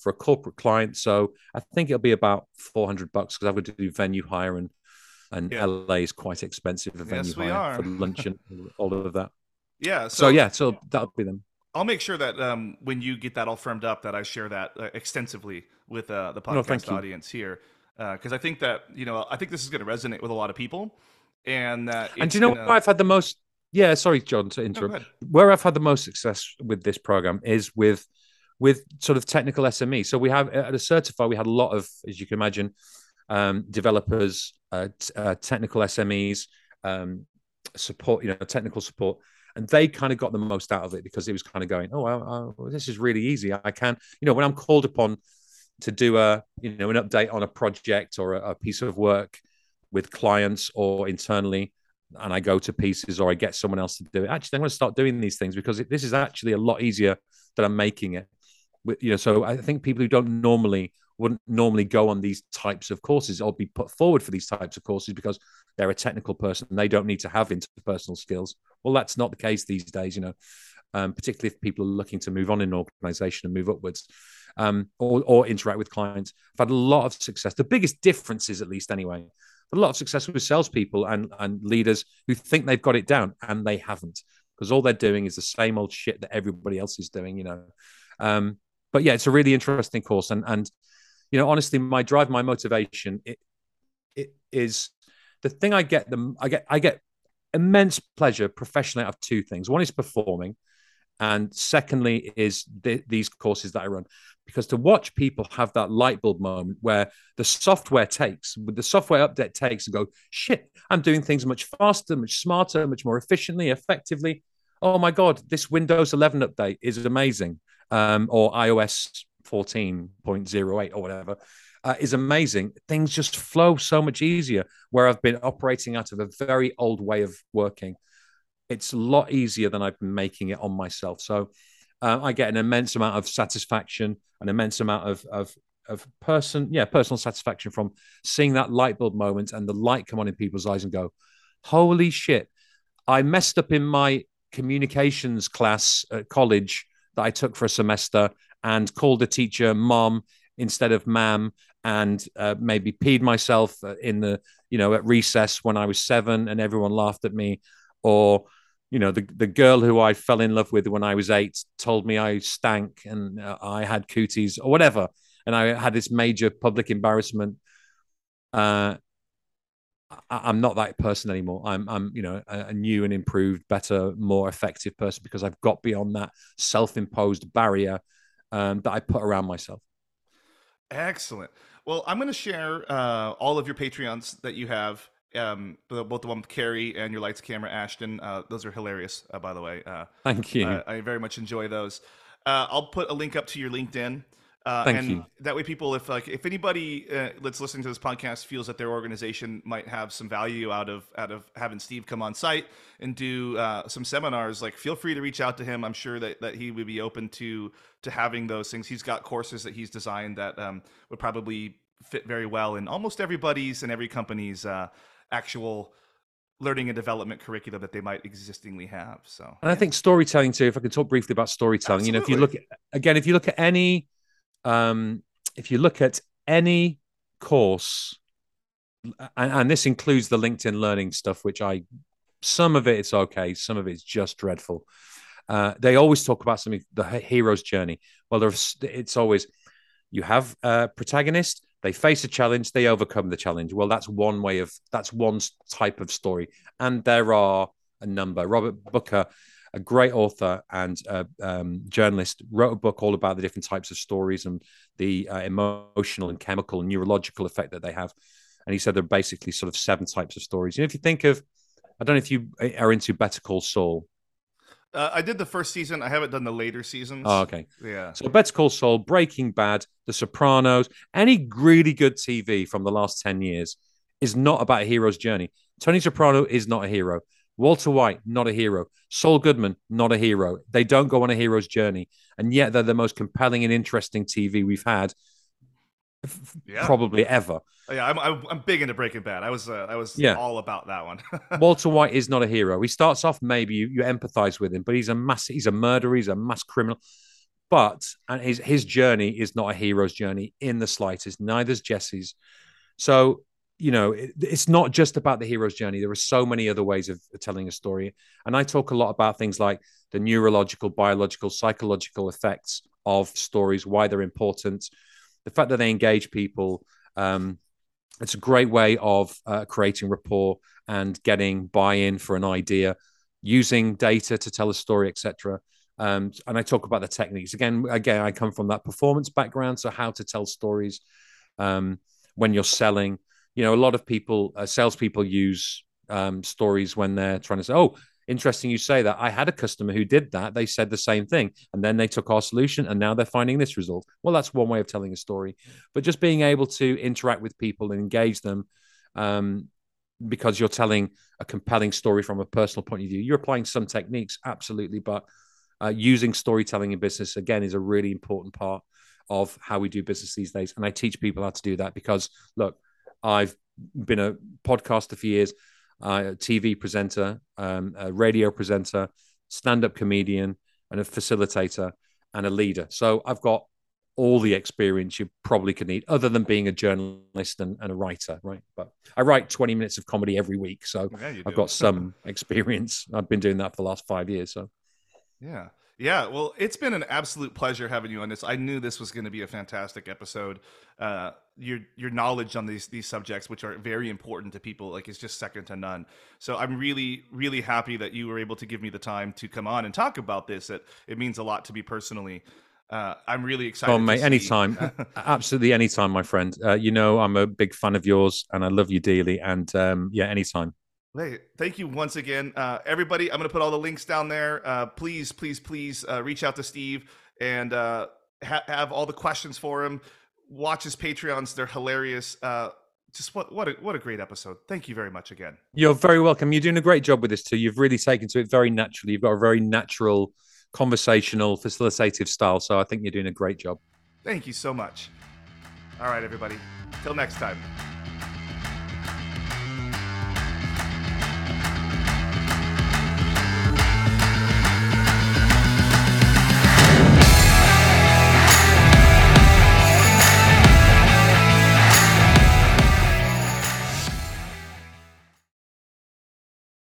for a corporate client. So I think it'll be about 400 bucks because got to do venue hire and and yeah. LA is quite expensive a venue yes, hire for lunch and *laughs* all of that. Yeah. So, so, yeah, so that'll be them. I'll make sure that um, when you get that all firmed up, that I share that uh, extensively with uh, the podcast no, audience here, because uh, I think that you know I think this is going to resonate with a lot of people, and that and do you know gonna... where I've had the most? Yeah, sorry, John, to interrupt. No, where I've had the most success with this program is with with sort of technical SME. So we have at a certify, we had a lot of, as you can imagine, um, developers, uh, t- uh, technical SMEs, um, support, you know, technical support. And they kind of got the most out of it because it was kind of going, oh, well, well, this is really easy. I can, you know, when I'm called upon to do a, you know, an update on a project or a, a piece of work with clients or internally, and I go to pieces or I get someone else to do it. Actually, I'm going to start doing these things because this is actually a lot easier than I'm making it. You know, so I think people who don't normally wouldn't normally go on these types of courses or be put forward for these types of courses because they're a technical person and they don't need to have interpersonal skills. Well, that's not the case these days, you know, um, particularly if people are looking to move on in an organization and move upwards um, or, or interact with clients. I've had a lot of success. The biggest difference is, at least anyway, a lot of success with salespeople and, and leaders who think they've got it down and they haven't because all they're doing is the same old shit that everybody else is doing, you know. Um, but yeah, it's a really interesting course, and and you know, honestly, my drive, my motivation, it, it is the thing I get them. I get I get immense pleasure professionally out of two things. One is performing, And secondly, is th- these courses that I run. Because to watch people have that light bulb moment where the software takes, with the software update takes and go, shit, I'm doing things much faster, much smarter, much more efficiently, effectively. Oh my God, this Windows 11 update is amazing. Um, or iOS 14.08 or whatever. Uh, is amazing. Things just flow so much easier where I've been operating out of a very old way of working it's a lot easier than I've been making it on myself. So uh, I get an immense amount of satisfaction, an immense amount of of of person, yeah, personal satisfaction from seeing that light bulb moment and the light come on in people's eyes and go, holy shit, I messed up in my communications class at college that I took for a semester and called the teacher mom instead of ma'am and uh, maybe peed myself in the you know at recess when I was seven and everyone laughed at me or you know the the girl who I fell in love with when I was eight told me I stank and uh, I had cooties or whatever, and I had this major public embarrassment. Uh, I, am not that person anymore. I'm I'm you know a, a, new and improved, better, more effective person because I've got beyond that self-imposed barrier um, that I put around myself. Excellent. Well, I'm going to share uh, all of your Patreons that you have um, both the one with Carrie and your lights, camera, Ashton. Uh, those are hilarious, uh, by the way. Uh, Thank you. Uh, I very much enjoy those. Uh, I'll put a link up to your LinkedIn. Uh, Thank and you. That way, people, if like if anybody that's listening to this podcast feels that their organization might have some value out of out of having Steve come on site and do some seminars, like feel free to reach out to him. I'm sure that, that he would be open to to having those things. He's got courses that he's designed that um, would probably fit very well in almost everybody's and every company's uh, actual learning and development curriculum that they might existingly have. So, and I think storytelling too. If I can talk briefly about storytelling, Absolutely. you know, if you look at, again, if you look at any, um, if you look at any course, and, and this includes the LinkedIn Learning stuff, which I, some of it it's okay, some of it's just dreadful. Uh, they always talk about something the hero's journey. Well, there's it's always you have a protagonist they face a challenge, they overcome the challenge. Well, that's one way of that's one type of story, and there are a number. Robert Booker, a great author and um, journalist, wrote a book all about the different types of stories and the uh, emotional and chemical and neurological effect that they have. And he said there are basically sort of seven types of stories. You know, if you think of, I don't know if you are into Better Call Saul. Uh, I did the first season. I haven't done the later seasons. Oh, okay. Yeah. So Better Call Saul, Breaking Bad, The Sopranos, any really good TV from the last 10 years is not about a hero's journey. Tony Soprano is not a hero. Walter White, not a hero. Saul Goodman, not a hero. They don't go on a hero's journey. And yet they're the most compelling and interesting TV we've had yeah. probably ever. Yeah, I'm, I'm big into Breaking Bad. I was uh, I was yeah. all about that one. *laughs* Walter White is not a hero. He starts off maybe you, you empathize with him, but he's a mass he's a murderer, he's a mass criminal. But and his his journey is not a hero's journey in the slightest. Neither's Jesse's. So you know it, it's not just about the hero's journey. There are so many other ways of telling a story, and I talk a lot about things like the neurological, biological, psychological effects of stories, why they're important, the fact that they engage people. Um, it's a great way of uh, creating rapport and getting buy-in for an idea, using data to tell a story, etc. Um, and I talk about the techniques again. Again, I come from that performance background, so how to tell stories um, when you're selling. You know, a lot of people, uh, salespeople, use um, stories when they're trying to say, "Oh, interesting you say that. I had a customer who did that. They said the same thing. And then they took our solution and now they're finding this result. Well, that's one way of telling a story. But just being able to interact with people and engage them um, because you're telling a compelling story from a personal point of view. You're applying some techniques, absolutely. But uh, using storytelling in business, again, is a really important part of how we do business these days. And I teach people how to do that because, look, I've been a podcaster for years uh, a TV presenter, um, a radio presenter, stand up comedian, and a facilitator and a leader. So I've got all the experience you probably could need, other than being a journalist and, and a writer, right? But I write 20 minutes of comedy every week. So yeah, I've got some *laughs* experience. I've been doing that for the last five years. So, yeah. Yeah, well, it's been an absolute pleasure having you on this. I knew this was going to be a fantastic episode. Uh, your your knowledge on these these subjects, which are very important to people, like is just second to none. So I'm really really happy that you were able to give me the time to come on and talk about this. It it means a lot to me personally. Uh, I'm really excited. Oh, mate, anytime, *laughs* absolutely anytime, my friend. Uh, you know, I'm a big fan of yours, and I love you dearly. And um, yeah, anytime. Hey, thank you once again, uh, everybody. I'm going to put all the links down there. Uh, please, please, please uh, reach out to Steve and uh, ha- have all the questions for him. Watch his Patreons; they're hilarious. Uh, just what what a, what a great episode. Thank you very much again. You're very welcome. You're doing a great job with this too. You've really taken to it very naturally. You've got a very natural, conversational, facilitative style. So I think you're doing a great job. Thank you so much. All right, everybody. Till next time.